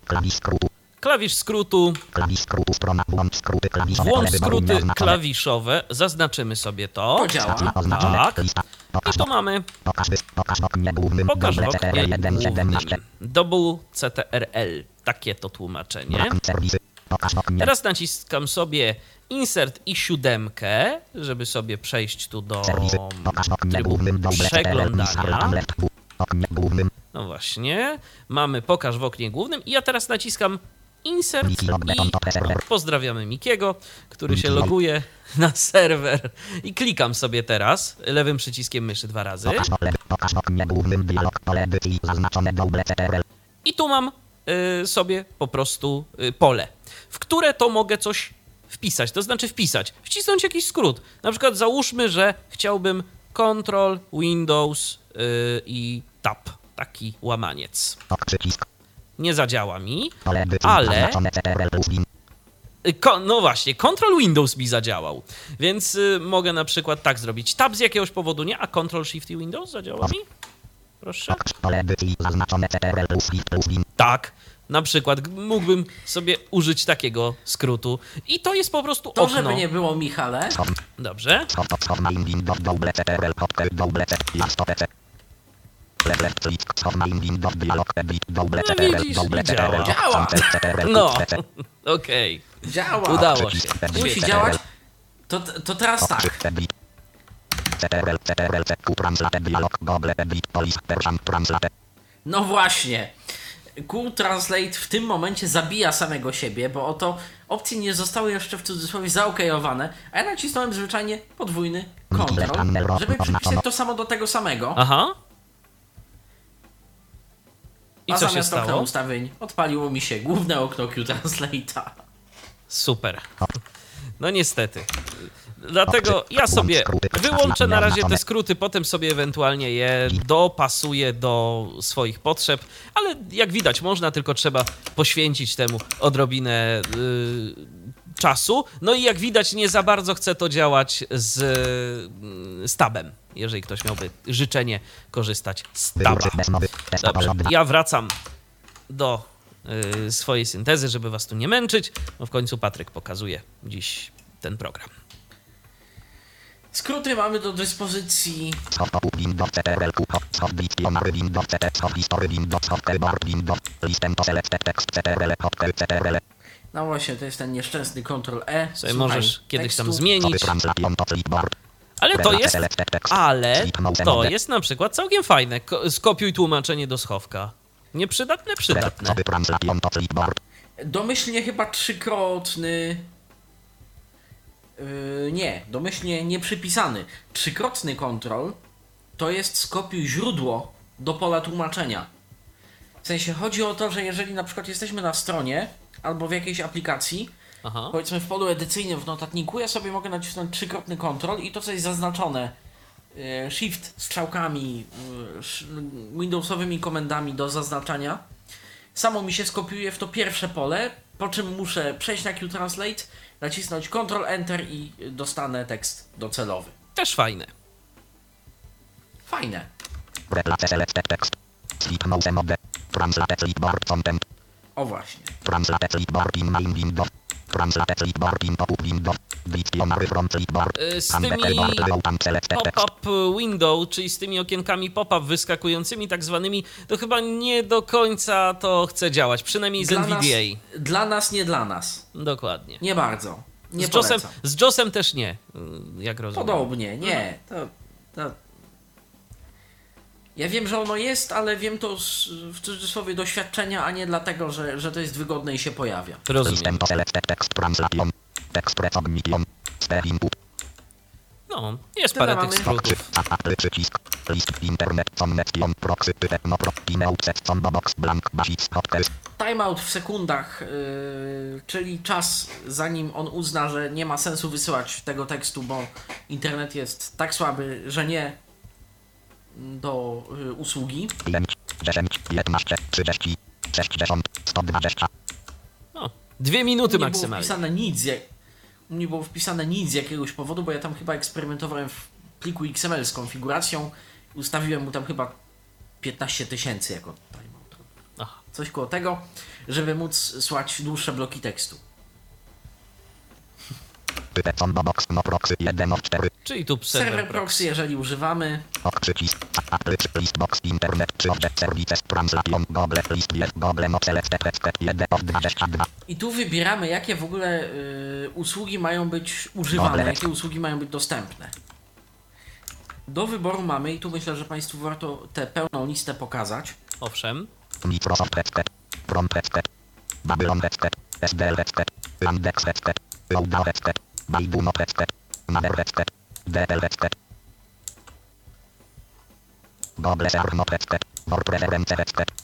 C: Klawisz skrótu.
A: klawisz skrótu,
C: strona włącz skróty klawiszowe.
A: włącz skróty klawiszowe, zaznaczymy sobie to.
B: To działa.
C: Stacje oznaczone.
A: Tak. I tu mamy
C: Pokaż, pokaż w oknie głównym.
A: pokaż w oknie
C: CTRL 1 17.
A: głównym. Double CTRL. Takie to tłumaczenie.
C: Brak serwisy.
A: Teraz naciskam sobie Insert i siódemkę, żeby sobie przejść tu do trybu przeglądania. No właśnie. Mamy pokaż w oknie głównym i ja teraz naciskam insert i pozdrawiamy Mikiego, który się loguje na serwer. I klikam sobie teraz lewym przyciskiem myszy dwa razy. I tu mam y, sobie po prostu y, pole, w które to mogę coś wpisać. To znaczy wpisać, wcisnąć jakiś skrót. Na przykład załóżmy, że chciałbym Ctrl, Windows y, i Tab. Taki łamaniec. Nie zadziała mi. Ale-. Y, Ko- no właśnie, Ctrl Windows mi zadziałał. Więc y, mogę na przykład tak zrobić. Tab z jakiegoś powodu nie, a Ctrl Shift i Windows zadziała mi? Proszę. Tak. Na przykład mógłbym sobie użyć takiego skrótu. I to jest po prostu
B: To,
A: okno.
B: żeby nie było Michale.
A: Dobrze. No
C: CTRL
A: widzisz, działa. No, okej.
B: działa.
A: Udało się.
B: Musi działać. To, to teraz tak. No właśnie. Cool Translate w tym momencie zabija samego siebie, bo oto opcje nie zostały jeszcze w cudzysłowie zaokejowane, a ja nacisnąłem zwyczajnie podwójny Ctrl, żeby przypisać to samo do tego samego.
A: Aha. I
B: a
A: co się
B: okna
A: stało?
B: ustawień odpaliło mi się główne okno Q Translate'a.
A: Super. No niestety. Dlatego ja sobie wyłączę na razie te skróty, potem sobie ewentualnie je dopasuję do swoich potrzeb, ale jak widać można, tylko trzeba poświęcić temu odrobinę y, czasu. No i jak widać nie za bardzo chce to działać z, y, z tabem, jeżeli ktoś miałby życzenie korzystać z taba. Dobrze, ja wracam do y, swojej syntezy, żeby was tu nie męczyć. No w końcu Patryk pokazuje dziś ten program.
B: Skróty mamy do dyspozycji No właśnie, to jest ten nieszczęsny Ctrl E.
A: Sobie możesz kiedyś tam zmienić, ale to jest, ale to jest na przykład całkiem fajne. Ko- Skopiuj tłumaczenie do schowka. Nieprzydatne, przydatne.
B: Domyślnie chyba trzykrotny. Yy, nie, domyślnie nieprzypisany. Trzykrotny kontrol to jest skopiuj źródło do pola tłumaczenia. W sensie chodzi o to, że jeżeli na przykład jesteśmy na stronie albo w jakiejś aplikacji,
A: Aha.
B: powiedzmy w polu edycyjnym w notatniku, ja sobie mogę nacisnąć trzykrotny kontrol i to co jest zaznaczone yy, shift strzałkami, yy, windowsowymi komendami do zaznaczania, samo mi się skopiuje w to pierwsze pole, po czym muszę przejść na Q-Translate, nacisnąć Ctrl Enter i dostanę tekst docelowy.
A: Też fajne.
B: Fajne.
C: Replace selected text. Sleep mouse mode. Translate clipboard content.
B: O właśnie.
C: Translate clipboard in main window.
A: Z tymi. Pop-up window, czyli z tymi okienkami pop-up wyskakującymi tak zwanymi, to chyba nie do końca to chce działać, przynajmniej z
B: Dla nas,
A: NVDA.
B: dla nas, nie dla nas.
A: Dokładnie.
B: Nie bardzo. Nie
A: z, JOSem, z JOSem też nie, y, jak rozumiem.
B: Podobnie, nie. To, to... Ja wiem, że ono jest, ale wiem to z, w cudzysłowie doświadczenia, a nie dlatego, że, że to jest wygodne i się pojawia.
A: Rozumiem. No, jest
B: Tyle
A: parę tych skrótów.
C: Apple przycisk. List internet connection proxy techno pro keynote set combo box blank basic hotkeys.
B: Timeout w sekundach, yy, czyli czas zanim on uzna, że nie ma sensu wysyłać tego tekstu, bo internet jest tak słaby, że nie do yy, usługi.
C: 5, 10, 15, 30, 60, 120.
A: No, dwie minuty
B: nie było
A: maksymalnie.
B: wpisane nic, jak, nie było wpisane nic z jakiegoś powodu, bo ja tam chyba eksperymentowałem w pliku XML z konfiguracją. Ustawiłem mu tam chyba 15 tysięcy jako timeout. Coś koło tego, żeby móc słać dłuższe bloki tekstu.
C: Type combo box no proxy 1 of 4.
A: Czyli tu
B: Server,
A: serwer
B: proxy, jeżeli używamy,
C: Ok przycisk. List box internet czy object services translation google list jest google no selected text 1 of 22.
B: I tu wybieramy, jakie w ogóle y, usługi mają być używane, jakie usługi mają być dostępne. Do wyboru mamy, i tu myślę, że Państwu warto tę pełną listę pokazać.
A: Owszem.
C: Microsoft headset. Prompt headset. Babylon headset. SDL headset. Landex headset. Loudao headset. DL. Google.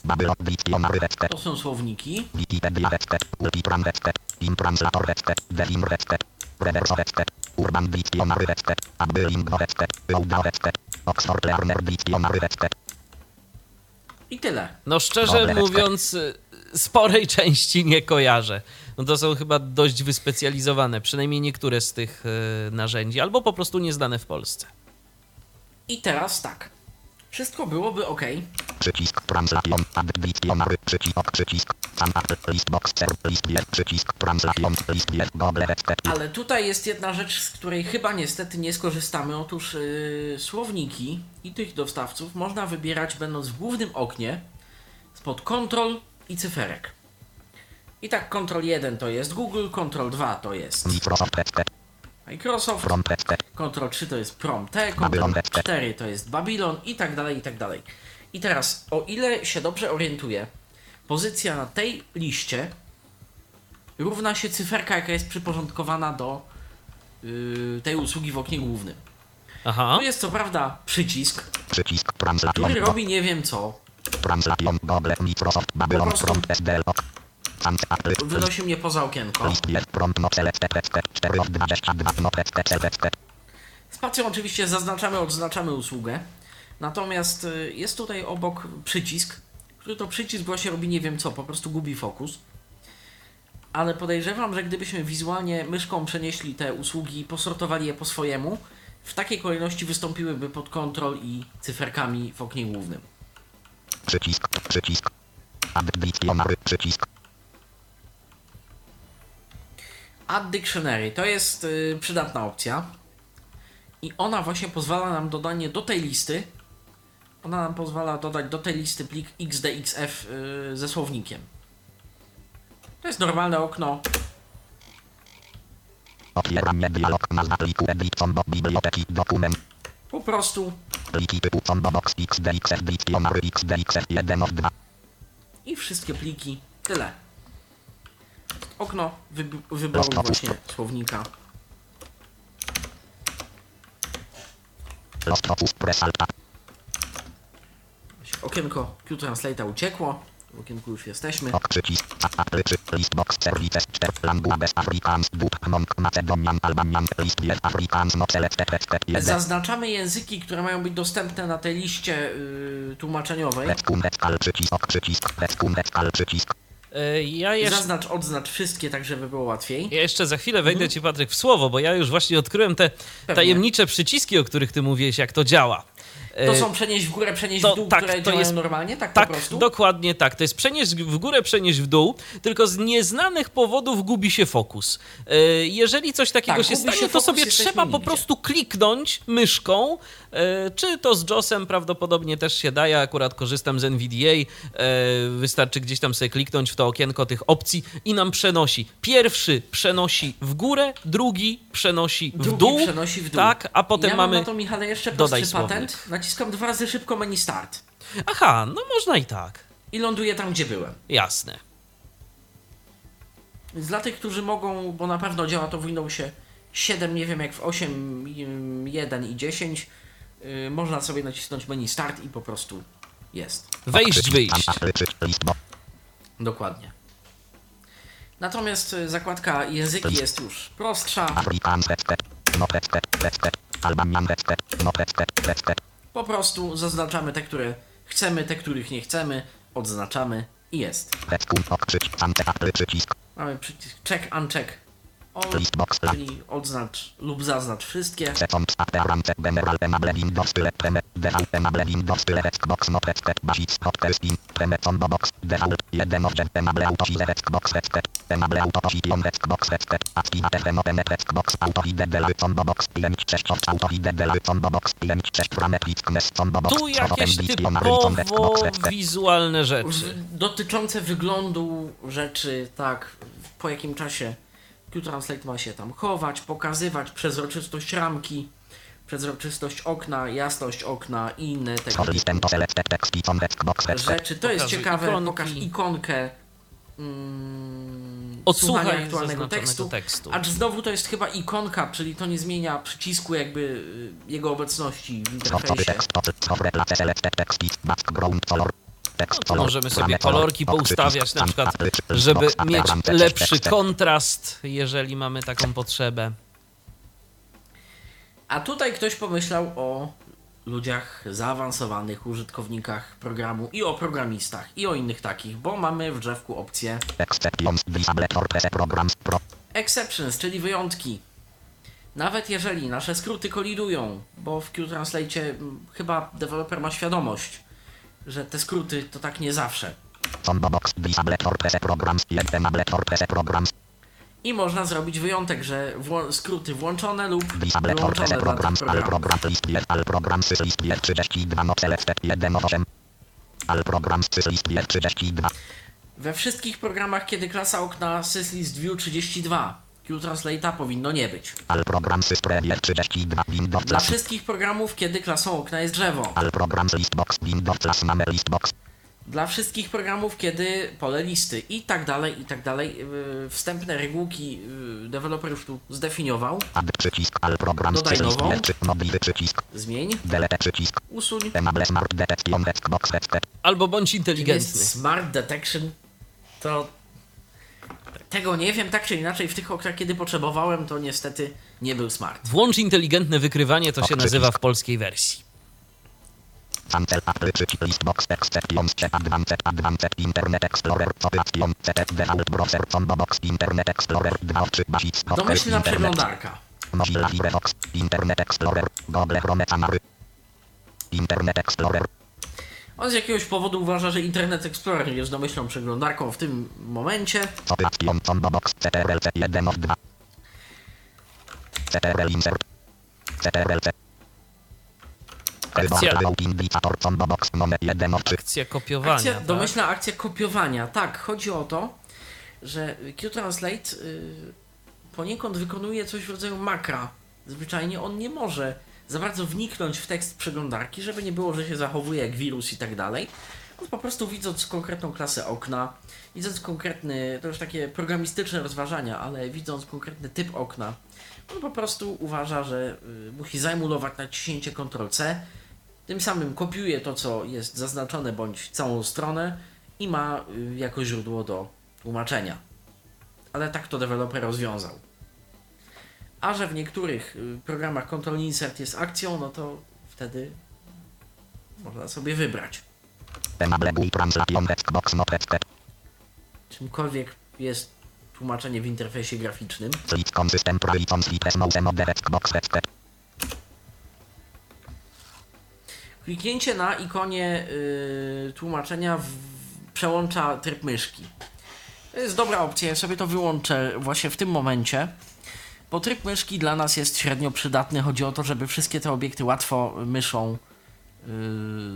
C: Babylon Dictionary.
B: To są słowniki.
C: Wikipedia headset. Ultitran headset. Intranslator headset. Delim headset. Reverso headset. Urban Dictionary headset. Abbylingo headset. Loudao headset. Oxford Learner Dictionary headset.
B: I tyle.
A: No szczerze mówiąc, y, sporej części nie kojarzę. No to są chyba dość wyspecjalizowane, przynajmniej niektóre z tych y, narzędzi, albo po prostu nieznane w Polsce.
B: I teraz tak. Wszystko byłoby ok.
C: Przycisk translation. Add dictionary. Przycisk. Przycisk. Jest. Przycisk. Translation. Headset.
B: Ale tutaj jest jedna rzecz, z której chyba niestety nie skorzystamy. Otóż yy, słowniki i tych dostawców można wybierać będąc w głównym oknie spod kontrol i cyferek. I tak kontrol 1 to jest Google, kontrol 2 to jest
C: Microsoft
B: kontrol 3 to jest kontrol
C: headset.
B: 4 to jest Babylon i tak dalej, i tak dalej. I teraz, o ile się dobrze orientuję, pozycja na tej liście równa się cyferka, jaka jest przyporządkowana do yy, tej usługi w oknie głównym.
A: Aha.
B: Tu jest co prawda przycisk,
C: Przycisk.
B: Który robi nie wiem co.
C: Translation. Google. Microsoft. Babylon. SDL.
B: Wynosi mnie poza okienko.
C: List jest. Prompt. Select. Headset. 4 of 22. Headset. Headset.
B: Spacją oczywiście zaznaczamy, odznaczamy usługę. Natomiast y, jest tutaj obok przycisk, który to przycisk właśnie robi nie wiem co, po prostu gubi fokus. Ale podejrzewam, że gdybyśmy wizualnie myszką przenieśli te usługi i posortowali je po swojemu, w takiej kolejności wystąpiłyby pod kontrol i cyferkami w oknie głównym.
C: Przycisk. Przycisk. Przycisk.
B: Add Dictionary to jest y, przydatna opcja. I ona właśnie pozwala nam dodanie do tej listy. Ona nam pozwala dodać do tej listy plik XDXF y, ze słownikiem. To jest normalne okno.
C: Otwieranie dialog. Nazwa pliku. Edit. Combo. Biblioteki. Dokument.
B: Po prostu
C: Pliki typu combo box XDXF. Dictionary. XDXF. 1 of 2.
B: i wszystkie pliki. Tyle. Okno wyb- wyboru właśnie słownika. Okienko Q-Translate'a uciekło. W okienku już jesteśmy.
C: Ok. Przycisk. A- Apple. Czy. List box. Services. 4. Languages. Afrikaans. Dub. Monk. Macedonian. Albanian. List jest. Afrikaans. No select. Headset. 1.
B: Zaznaczamy języki, które mają być dostępne na tej liście y, tłumaczeniowej.
C: Przycisk. Przycisk. Przycisk.
A: E, Ja jeszcze,
B: Zaznacz, odznacz wszystkie, tak żeby było łatwiej.
A: ja jeszcze za chwilę wejdę ci, Patryk, w słowo, bo ja już właśnie odkryłem te tajemnicze przyciski, o których ty mówiłeś, jak to działa. E,
B: To są przenieść w górę, przenieść
A: to
B: w dół,
A: tak,
B: które
A: to jest-
B: normalnie, tak,
A: Tak,
B: po prostu?
A: dokładnie tak. To jest przenieść w górę, przenieść w dół, tylko z nieznanych powodów gubi się fokus. E, Jeżeli coś takiego
B: Tak,
A: się
B: gubi się
A: stanie, to sobie trzeba po prostu kliknąć myszką, e, czy to z JOSem prawdopodobnie też się da. Ja akurat korzystam z NVDA. e, Wystarczy gdzieś tam sobie kliknąć w to okienko tych opcji i nam przenosi. Pierwszy przenosi w górę, drugi przenosi w
B: Drugi
A: dół.
B: przenosi w dół.
A: Tak, a potem
B: ja
A: mamy.
B: mam na to, Michale, jeszcze
A: dodaj
B: patent.
A: słownik.
B: Naciskam dwa razy szybko menu start
A: Aha, no można i tak.
B: i ląduję tam, gdzie byłem.
A: Jasne.
B: Więc dla tych, którzy mogą, bo na pewno działa to w Windowsie 7, nie wiem jak w 8, ym, 1 i 10, yy, można sobie nacisnąć menu start i po prostu jest.
A: Wejść, wyjść.
B: Dokładnie. Natomiast y, zakładka języki jest już prostsza. Po prostu zaznaczamy te, które chcemy, te, których nie chcemy, odznaczamy i jest. Mamy przycisk check, uncheck. All,
C: List box.
B: czyli odznacz lub zaznacz wszystkie.
C: Second. Appearance. General. Enable Windows. Tyle. Preme. Default. Enable Windows. Tyle. Xbox. Headset. Basic. Hotel. Steam. Preme. Combo box. Default. 1 of 10. Enable Auto. Hide. Xbox. Headset. Enable Auto. Position. Xbox. Headset. Activate. Remove. Xbox. Auto. Hide. Del. Combo box. 5. 6 of Auto. Hide. Del. Combo box. 5. 6. Frame. Clickness. Combo box.
A: Tu jakieś typowo wizualne rzeczy.
B: W, dotyczące wyglądu rzeczy, tak, po jakim czasie Q-Translate ma się tam chować, pokazywać, przezroczystość ramki, przezroczystość okna, jasność okna i inne tego
C: headset.
B: rzeczy. To jest ciekawe,
A: ikonki.
B: pokaż ikonkę mm,
A: Odsłuchaj
B: słuchania aktualnego tekstu,
A: tekstu.
B: acz znowu to jest chyba ikonka, czyli to nie zmienia przycisku jakby y, jego obecności w interfejsie.
A: No możemy sobie kolorki poustawiać na przykład, żeby mieć lepszy kontrast, jeżeli mamy taką potrzebę.
B: A tutaj ktoś pomyślał o ludziach zaawansowanych, użytkownikach programu i o programistach i o innych takich, bo mamy w drzewku opcję
C: exceptions,
B: czyli wyjątki. Nawet jeżeli nasze skróty kolidują, bo w Qtranslate mm, chyba deweloper ma świadomość, że te skróty to tak nie zawsze. I można zrobić wyjątek, że wło- skróty włączone lub wyłączone
C: PC
B: dla tych
C: programs. All
B: programów.
C: programs list jest. All programs z list jest 32 selected 1 of 8. All programs z list jest 32.
B: We wszystkich programach, kiedy klasa okna syslist view 32 Qtranslate'a powinno nie być.
C: All programs z pre jest 32 Windows
B: Dla wszystkich programów, kiedy klasą okna jest drzewo.
C: All programs list box Windows plus mamy list box.
B: Dla wszystkich programów, kiedy pole listy i tak dalej, i tak dalej. Yy, Wstępne regułki yy, deweloper już tu zdefiniował.
C: Add przycisk. All programs
B: Dodaj nową.
C: mobilny przycisk.
B: Zmień,
C: Delete przycisk.
B: usuń.
C: Enable smart detection.
A: Albo bądź inteligentny.
B: Smart Detection. To tego nie wiem, tak czy inaczej w tych oknach, kiedy potrzebowałem, to niestety nie był smart.
A: Włącz inteligentne wykrywanie, to się nazywa w polskiej wersji.
C: Cancel przycisk list box exceptions check advanced advanced Internet Explorer option CT default browser combo box Internet Explorer 2 3 basic
B: Domyślna przeglądarka.
C: Mozilla Firefox Internet Explorer Google Chrome Camary Internet Explorer
B: On z jakiegoś powodu uważa, że Internet Explorer jest domyślną przeglądarką w tym momencie.
C: option combo box CTRL C 1 of 2 CTRL insert CTRL C
A: Akcja.
C: Indicator combo box numer 1 of 3
A: Akcja kopiowania.
B: Akcja,
A: tak?
B: domyślna akcja kopiowania. Tak, chodzi o to, że Qtranslate y, poniekąd wykonuje coś w rodzaju makra. Zwyczajnie on nie może za bardzo wniknąć w tekst przeglądarki, żeby nie było, że się zachowuje jak wirus i tak dalej. Po prostu widząc konkretną klasę okna, widząc konkretny, to już takie programistyczne rozważania, ale widząc konkretny typ okna, on po prostu uważa, że y, musi zaemulować naciśnięcie Ctrl-C, tym samym kopiuje to, co jest zaznaczone, bądź całą stronę i ma y, jako źródło do tłumaczenia. Ale tak to deweloper rozwiązał. A że w niektórych y, programach Control Insert jest akcją, no to wtedy można sobie wybrać. Czymkolwiek jest tłumaczenie w interfejsie graficznym. Kliknięcie na ikonie y, tłumaczenia w, przełącza tryb myszki. To jest dobra opcja, ja sobie to wyłączę właśnie w tym momencie, bo tryb myszki dla nas jest średnio przydatny. Chodzi o to, żeby wszystkie te obiekty łatwo myszą y,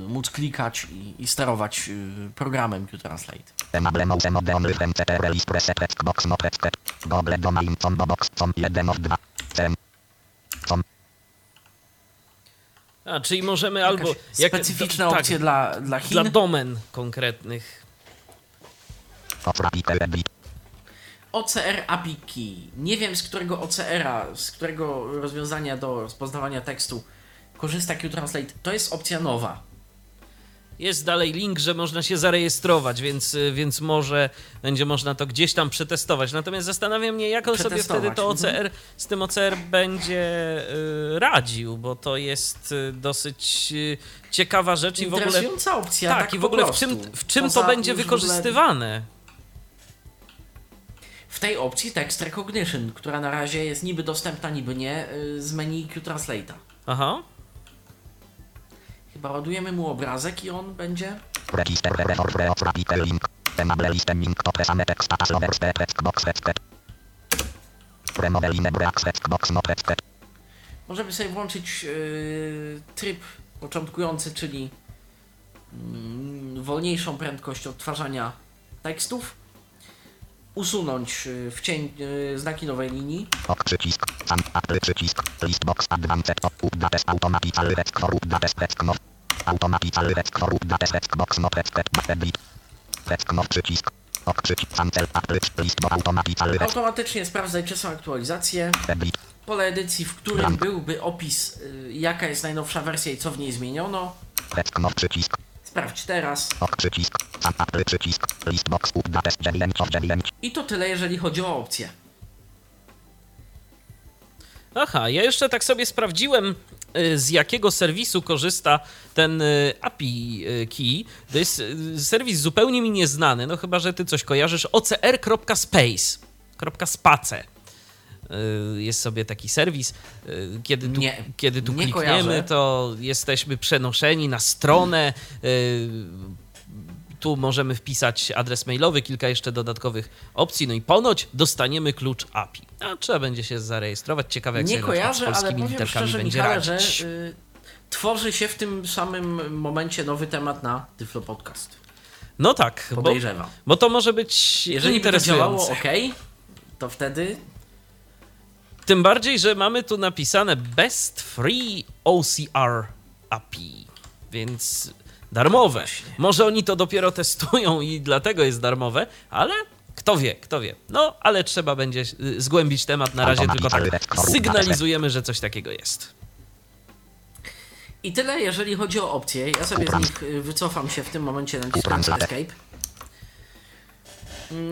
B: móc klikać i, i sterować y, programem Qtranslate.
C: Enable mouse mode only when CTRL is pressed text box not headset Google domain combo box com 1 of 2 Cem Com
A: A, czyli możemy albo...
B: Jakaś
A: jak-
B: specyficzne
A: do-
B: opcje
A: tak,
B: dla, dla Chin.
A: dla domen konkretnych.
B: OCR API Key. Nie wiem z którego OCR-a, z którego rozwiązania do rozpoznawania tekstu korzysta Qtranslate. To jest opcja nowa.
A: Jest dalej link, że można się zarejestrować, więc, więc może będzie można to gdzieś tam przetestować. Natomiast zastanawia mnie, jak on sobie wtedy to
B: mhm.
A: OCR, z tym OCR będzie y, radził, bo to jest y, dosyć y, ciekawa rzecz i w ogóle.
B: Opcja.
A: Tak,
B: Tak,
A: i w ogóle w czym, w czym
B: Poza
A: to będzie
B: ogóle
A: wykorzystywane?
B: W tej opcji Text Recognition, która na razie jest niby dostępna, niby nie, y, z menu Qtranslate'a.
A: Aha.
B: Chyba ładujemy mu obrazek i on będzie...
C: Register for free of rapid link Enable listening to presame text as lovers text box headset Remove line access box not headset
B: Możemy sobie włączyć yy, tryb początkujący, czyli mm, wolniejszą prędkość odtwarzania tekstów. Usunąć yy, w cień yy, znaki nowej linii.
C: Ok przycisk Sam Apple przycisk Listbox advanced automatically text for text no Automatically text for text box not headset Edit Text no przycisk Ok przycisk cancel automatically
B: Automatycznie sprawdzaj, czy są aktualizacje.
C: edit.
B: Pole edycji, w którym byłby opis, y, jaka jest najnowsza wersja i co w niej zmieniono.
C: Text no przycisk.
B: Sprawdź teraz.
C: Ok przycisk. Sam apple przycisk. List box update 9 of 9.
B: I to tyle, jeżeli chodzi o opcje.
A: Aha, ja jeszcze tak sobie sprawdziłem, y, z jakiego serwisu korzysta ten y, API y, Key. To jest serwis zupełnie mi nieznany, no chyba, że ty coś kojarzysz. ocr.space. .space. Y, Jest sobie taki serwis. y, Kiedy tu,
B: Nie,
A: kiedy tu
B: nie
A: klikniemy,
B: kojarzę.
A: to jesteśmy przenoszeni na stronę. y, Tu możemy wpisać adres mailowy, kilka jeszcze dodatkowych opcji, no i ponoć dostaniemy klucz API. A trzeba będzie się zarejestrować. Ciekawe, jak
B: Nie
A: sobie z
B: kojarzę, ale
A: polskimi
B: powiem
A: literkami
B: szczerze,
A: będzie
B: Michale, że
A: radzić.
B: y, tworzy się w tym samym momencie nowy temat na Tyflo Podcast.
A: No tak, bo,
B: Podejrzewam.
A: bo to może być
B: Jeżeli by to działało
A: interesujące.
B: ok, to wtedy
A: Tym bardziej, że mamy tu napisane Best Free OCR API, więc darmowe. Może oni to dopiero testują i dlatego jest darmowe, ale kto wie, kto wie. No, ale trzeba będzie y, zgłębić temat. Na razie tylko tak sygnalizujemy, że coś takiego jest.
B: I tyle, jeżeli chodzi o opcje. Ja sobie z nich y, wycofam się w tym momencie naciskając Escape.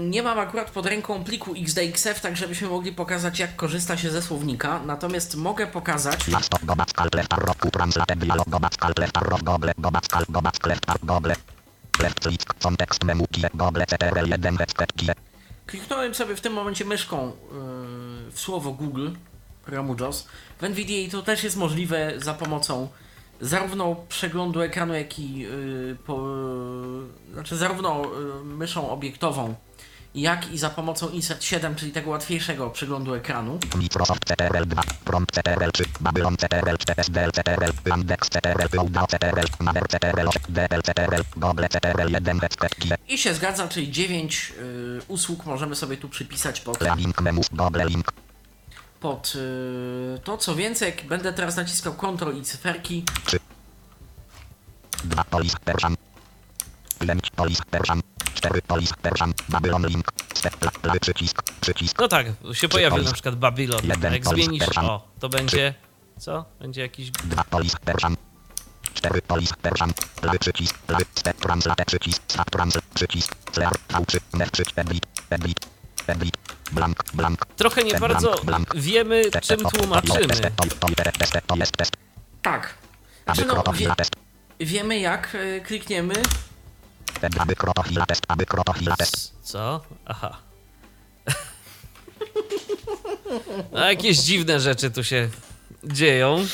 B: Nie mam akurat pod ręką pliku XDXF, tak żebyśmy mogli pokazać, jak korzysta się ze słownika. Natomiast mogę pokazać,
C: Last of Gobac Calclef Arroku Translate Dialog Gobac Calclef Arrow Goble Gobac Cal Gobac Clef Ar Goble Left click Context menu Kie Goble CTRL 1 Website Kie
B: kliknąłem sobie w tym momencie myszką yy, w słowo Google programu JAWS. W NVDA to też jest możliwe za pomocą zarówno przeglądu ekranu, jak i yy, po, yy, znaczy zarówno yy, myszą obiektową, jak i za pomocą Insert 7, czyli tego łatwiejszego przeglądu ekranu.
C: Microsoft CTRL 2 Prompt CTRL 3 Babylon CTRL 4 SDL CTRL Landex CTRL Cloud CTRL Maver CTRL 8 DL CTRL Goble CTRL 1 Website Kie
B: I się zgadza, czyli 9 yy, usług możemy sobie tu przypisać pod, pod yy, to. Co więcej, jak będę teraz naciskał Ctrl i cyferki,
C: 2 Polis Persian. 5 Polis 4 Polis Persian Babylon link Step Lewy przycisk Przycisk
A: No tak, się pojawił na przykład Babylon.
C: Jeden
A: Jak
C: Polis-
A: zmienisz,
C: Persian.
A: o, to będzie, co? Będzie jakiś
C: 2 Polis Persian 4 Polis Persian Lewy przycisk Lewy Step Translate przycisk Start Translate przycisk Clear V3 Net przycisk Edit Edit Edit Blank Blank
A: Trochę nie
C: Step
A: bardzo
C: blank, blank.
A: wiemy,
C: Step,
A: czym
C: step,
A: tłumaczymy.
B: tak. Znaczy, no, wie, wiemy jak yy, klikniemy
A: Co? Aha. A jakieś dziwne rzeczy tu się dzieją.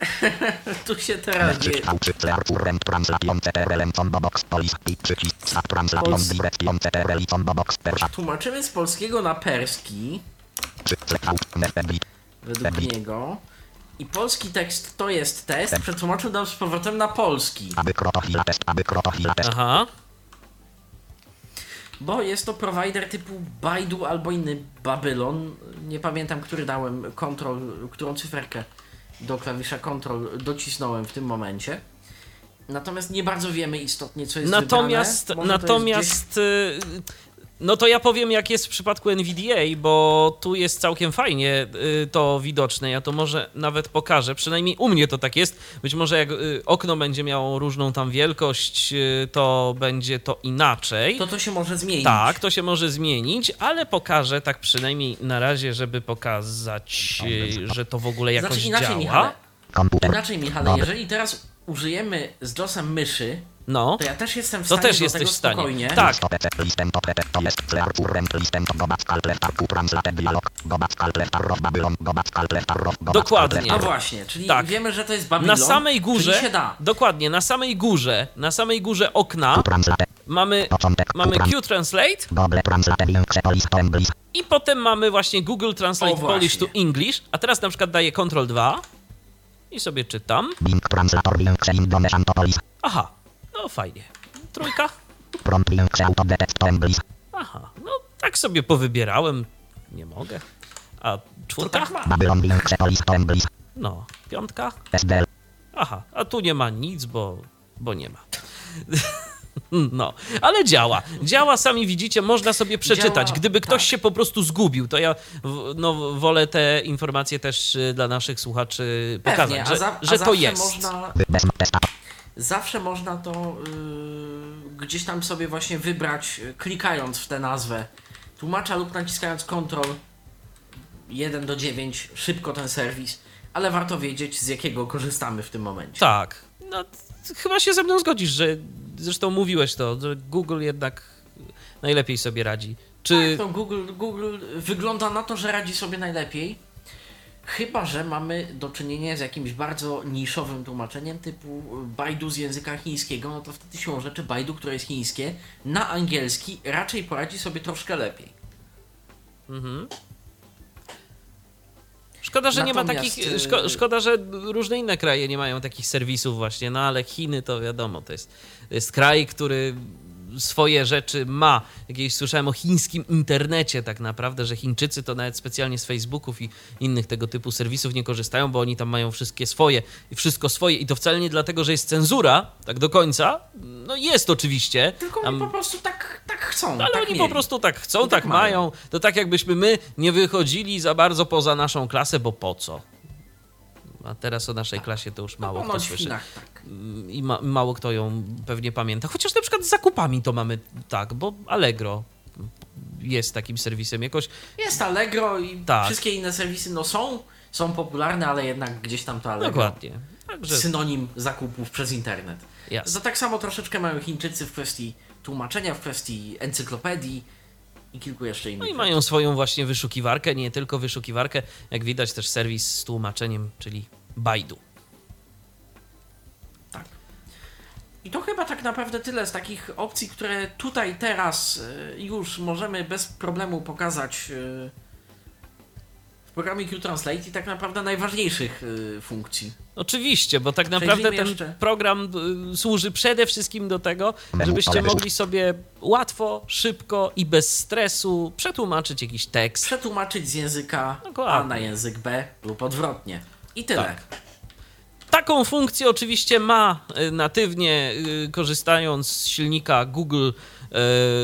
B: Tu się teraz dzieje.
C: Przycisk V3 Clear Current Translation CTRL Combo Box Police i przycisk Start Translation
B: Pols-
C: Direction CTRL Combo Box Persha
B: Tłumaczymy z polskiego na perski, według niego. I polski tekst to jest test, przetłumaczył nam z powrotem na polski.
C: Aby krotochwila test. Aby krotochwila test.
A: Aha.
B: Bo jest to provider typu Baidu albo inny Babylon. Nie pamiętam, który dałem kontrol, którą cyferkę do klawisza Ctrl docisnąłem w tym momencie. Natomiast nie bardzo wiemy istotnie, co jest
A: Natomiast,
B: wybrane. To jest
A: natomiast, y, no to ja powiem, jak jest w przypadku NVDA, bo tu jest całkiem fajnie y, to widoczne. Ja to może nawet pokażę. Przynajmniej u mnie to tak jest. Być może jak y, okno będzie miało różną tam wielkość, y, to będzie to inaczej.
B: To to się może zmienić.
A: Tak, to się może zmienić, ale pokażę tak przynajmniej na razie, żeby pokazać, że to w ogóle jakoś
B: Znaczy inaczej,
A: działa.
B: Michale. Inaczej, Michale, jeżeli teraz użyjemy z DOSem myszy,
A: No,
B: to ja też jestem w
A: to
B: stanie
A: też
B: do
A: jesteś w stanie.
B: spokojnie.
A: Tak,
C: to. To to
A: Dokładnie.
B: A właśnie, czyli
A: Tak.
B: wiemy, że to jest Babylon.
A: na samej górze,
B: Czyli się da.
A: dokładnie, na samej górze, na samej górze okna mamy, mamy
C: Google Translate to
A: i potem mamy właśnie Google Translate
B: O, właśnie.
A: Polish to English, a teraz na przykład daję Ctrl 2 i sobie czytam.
C: To.
A: Aha, no fajnie. Trójka? Aha, no tak sobie powybierałem. Nie mogę. A czwórka?
B: tak.
A: No, piątka? Aha, a tu nie ma nic, bo, bo nie ma. No, ale działa. Działa, sami widzicie, można sobie przeczytać.
B: Działa,
A: Gdyby ktoś
B: tak.
A: się po prostu zgubił, to ja no, wolę te informacje też y, dla naszych słuchaczy pokazać,
B: Pewnie, a,
A: że,
B: za, a
A: że to jest.
B: Można. Zawsze można to yy, gdzieś tam sobie właśnie wybrać, yy, klikając w tę nazwę tłumacza lub naciskając Ctrl 1 do 9, szybko ten serwis, ale warto wiedzieć z jakiego korzystamy w tym momencie.
A: Tak. No, chyba się ze mną zgodzisz, że zresztą mówiłeś to, że Google jednak najlepiej sobie radzi. Czy
B: To Google, Google wygląda na to, że radzi sobie najlepiej. Chyba, że mamy do czynienia z jakimś bardzo niszowym tłumaczeniem typu Baidu z języka chińskiego, no to wtedy siłą rzeczy Baidu, które jest chińskie, na angielski raczej poradzi sobie troszkę lepiej.
A: Szkoda, że nie ma
B: Natomiast,
A: takich.
B: y-
A: Szko, szkoda, że różne inne kraje nie mają takich serwisów, właśnie. No ale Chiny to wiadomo, to jest, to jest kraj, który swoje rzeczy ma. Jakieś słyszałem o chińskim internecie, tak naprawdę, że Chińczycy to nawet specjalnie z Facebooków i innych tego typu serwisów nie korzystają, bo oni tam mają wszystkie swoje i wszystko swoje. I to wcale nie dlatego, że jest cenzura, tak do końca. No jest oczywiście.
B: Tylko
A: Tam-
B: oni po prostu tak, tak chcą.
A: ale
B: tak
A: oni
B: mieli.
A: po prostu tak chcą,
B: I
A: tak,
B: tak mają.
A: mają. To tak jakbyśmy my nie wychodzili za bardzo poza naszą klasę, bo po co? A teraz o naszej klasie to już
B: No,
A: mało kto
B: ponoć w
A: słyszy.
B: Tak.
A: I ma, mało kto ją pewnie pamięta. Chociaż na przykład z zakupami to mamy tak, bo Allegro jest takim serwisem jakoś.
B: Jest Allegro i
A: Tak.
B: wszystkie inne serwisy no są, są popularne, ale jednak gdzieś tam to Allegro.
A: Dokładnie. Także
B: Synonim zakupów przez internet.
A: jasne.
B: Za tak samo troszeczkę mają Chińczycy w kwestii tłumaczenia, w kwestii encyklopedii i kilku jeszcze innych.
A: No i
B: rzeczy.
A: mają swoją właśnie wyszukiwarkę, nie tylko wyszukiwarkę, jak widać też serwis z tłumaczeniem, czyli Baidu.
B: Tak. I to chyba tak naprawdę tyle z takich opcji, które tutaj teraz e, już możemy bez problemu pokazać e, w programie Q-Translate i tak naprawdę najważniejszych e, funkcji.
A: Oczywiście, bo tak naprawdę ten
B: jeszcze.
A: program y, służy przede wszystkim do tego, żebyście mogli sobie łatwo, szybko i bez stresu przetłumaczyć jakiś tekst.
B: Przetłumaczyć z języka A
A: Dokładnie.
B: na język B lub odwrotnie. I tyle.
A: Tak. Taką funkcję oczywiście ma y, natywnie, y, korzystając z silnika Google, y,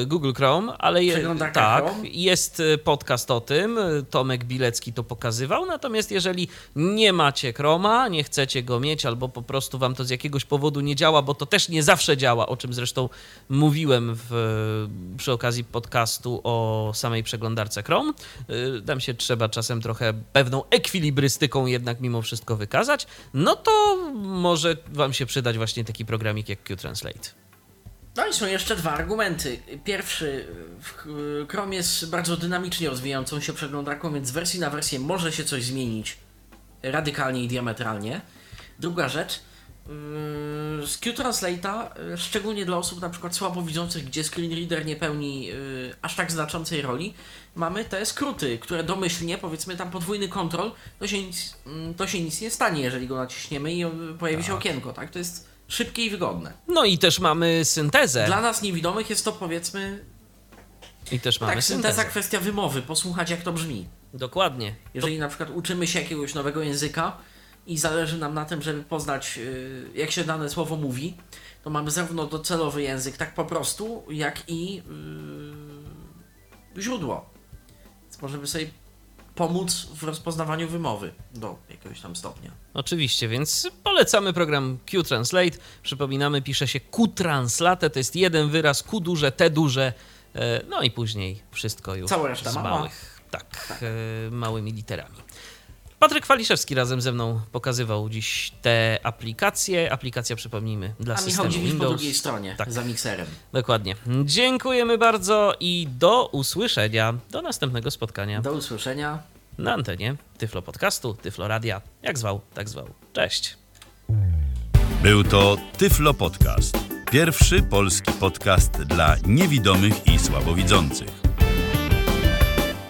A: Google Chrome, ale je, tak,
B: Chrome.
A: jest y, podcast o tym, Tomek Bilecki to pokazywał, natomiast jeżeli nie macie Chroma, nie chcecie go mieć, albo po prostu wam to z jakiegoś powodu nie działa, bo to też nie zawsze działa, o czym zresztą mówiłem w, przy okazji podcastu o samej przeglądarce Chrome, y, tam się trzeba czasem trochę pewną ekwilibrystyką jednak mimo wszystko wykazać, no to może wam się przydać właśnie taki programik jak Q-Translate.
B: No i są jeszcze dwa argumenty. Pierwszy, Chrome jest bardzo dynamicznie rozwijającą się przeglądarką, więc z wersji na wersję może się coś zmienić radykalnie i diametralnie. Druga rzecz, yy, z Q-Translate'a, yy, szczególnie dla osób na przykład słabowidzących, gdzie screen reader nie pełni yy, aż tak znaczącej roli, mamy te skróty, które domyślnie, powiedzmy tam podwójny kontrol, to się nic, mm, to się nic nie stanie, jeżeli go naciśniemy i pojawi się okienko, tak? To jest szybkie i wygodne.
A: No i też mamy syntezę.
B: Dla nas niewidomych jest to powiedzmy
A: I też mamy
B: tak, synteza
A: syntezę.
B: kwestia wymowy, posłuchać jak to brzmi.
A: Dokładnie.
B: Jeżeli na przykład uczymy się jakiegoś nowego języka i zależy nam na tym, żeby poznać y, jak się dane słowo mówi, to mamy zarówno docelowy język tak po prostu, jak i yy, źródło. Więc możemy sobie pomóc w rozpoznawaniu wymowy do jakiegoś tam stopnia.
A: Oczywiście, więc polecamy program Q-Translate. Przypominamy, pisze się Q-Translate, to jest jeden wyraz, Q duże, T duże, e, no i później wszystko już
B: Cała reszta
A: z małych, tak, e, małymi literami. Patryk Waliszewski razem ze mną pokazywał dziś te aplikacje. Aplikacja, przypomnijmy, dla
B: A Michał
A: systemu
B: po
A: Windows.
B: drugiej stronie,
A: Tak.
B: za mikserem.
A: Dokładnie. Dziękujemy bardzo i do usłyszenia, do następnego spotkania
B: Do usłyszenia.
A: na antenie Tyflo Podcastu, Tyflo Radia. Jak zwał, tak zwał. Cześć.
F: Był to Tyflo Podcast. Pierwszy polski podcast dla niewidomych i słabowidzących.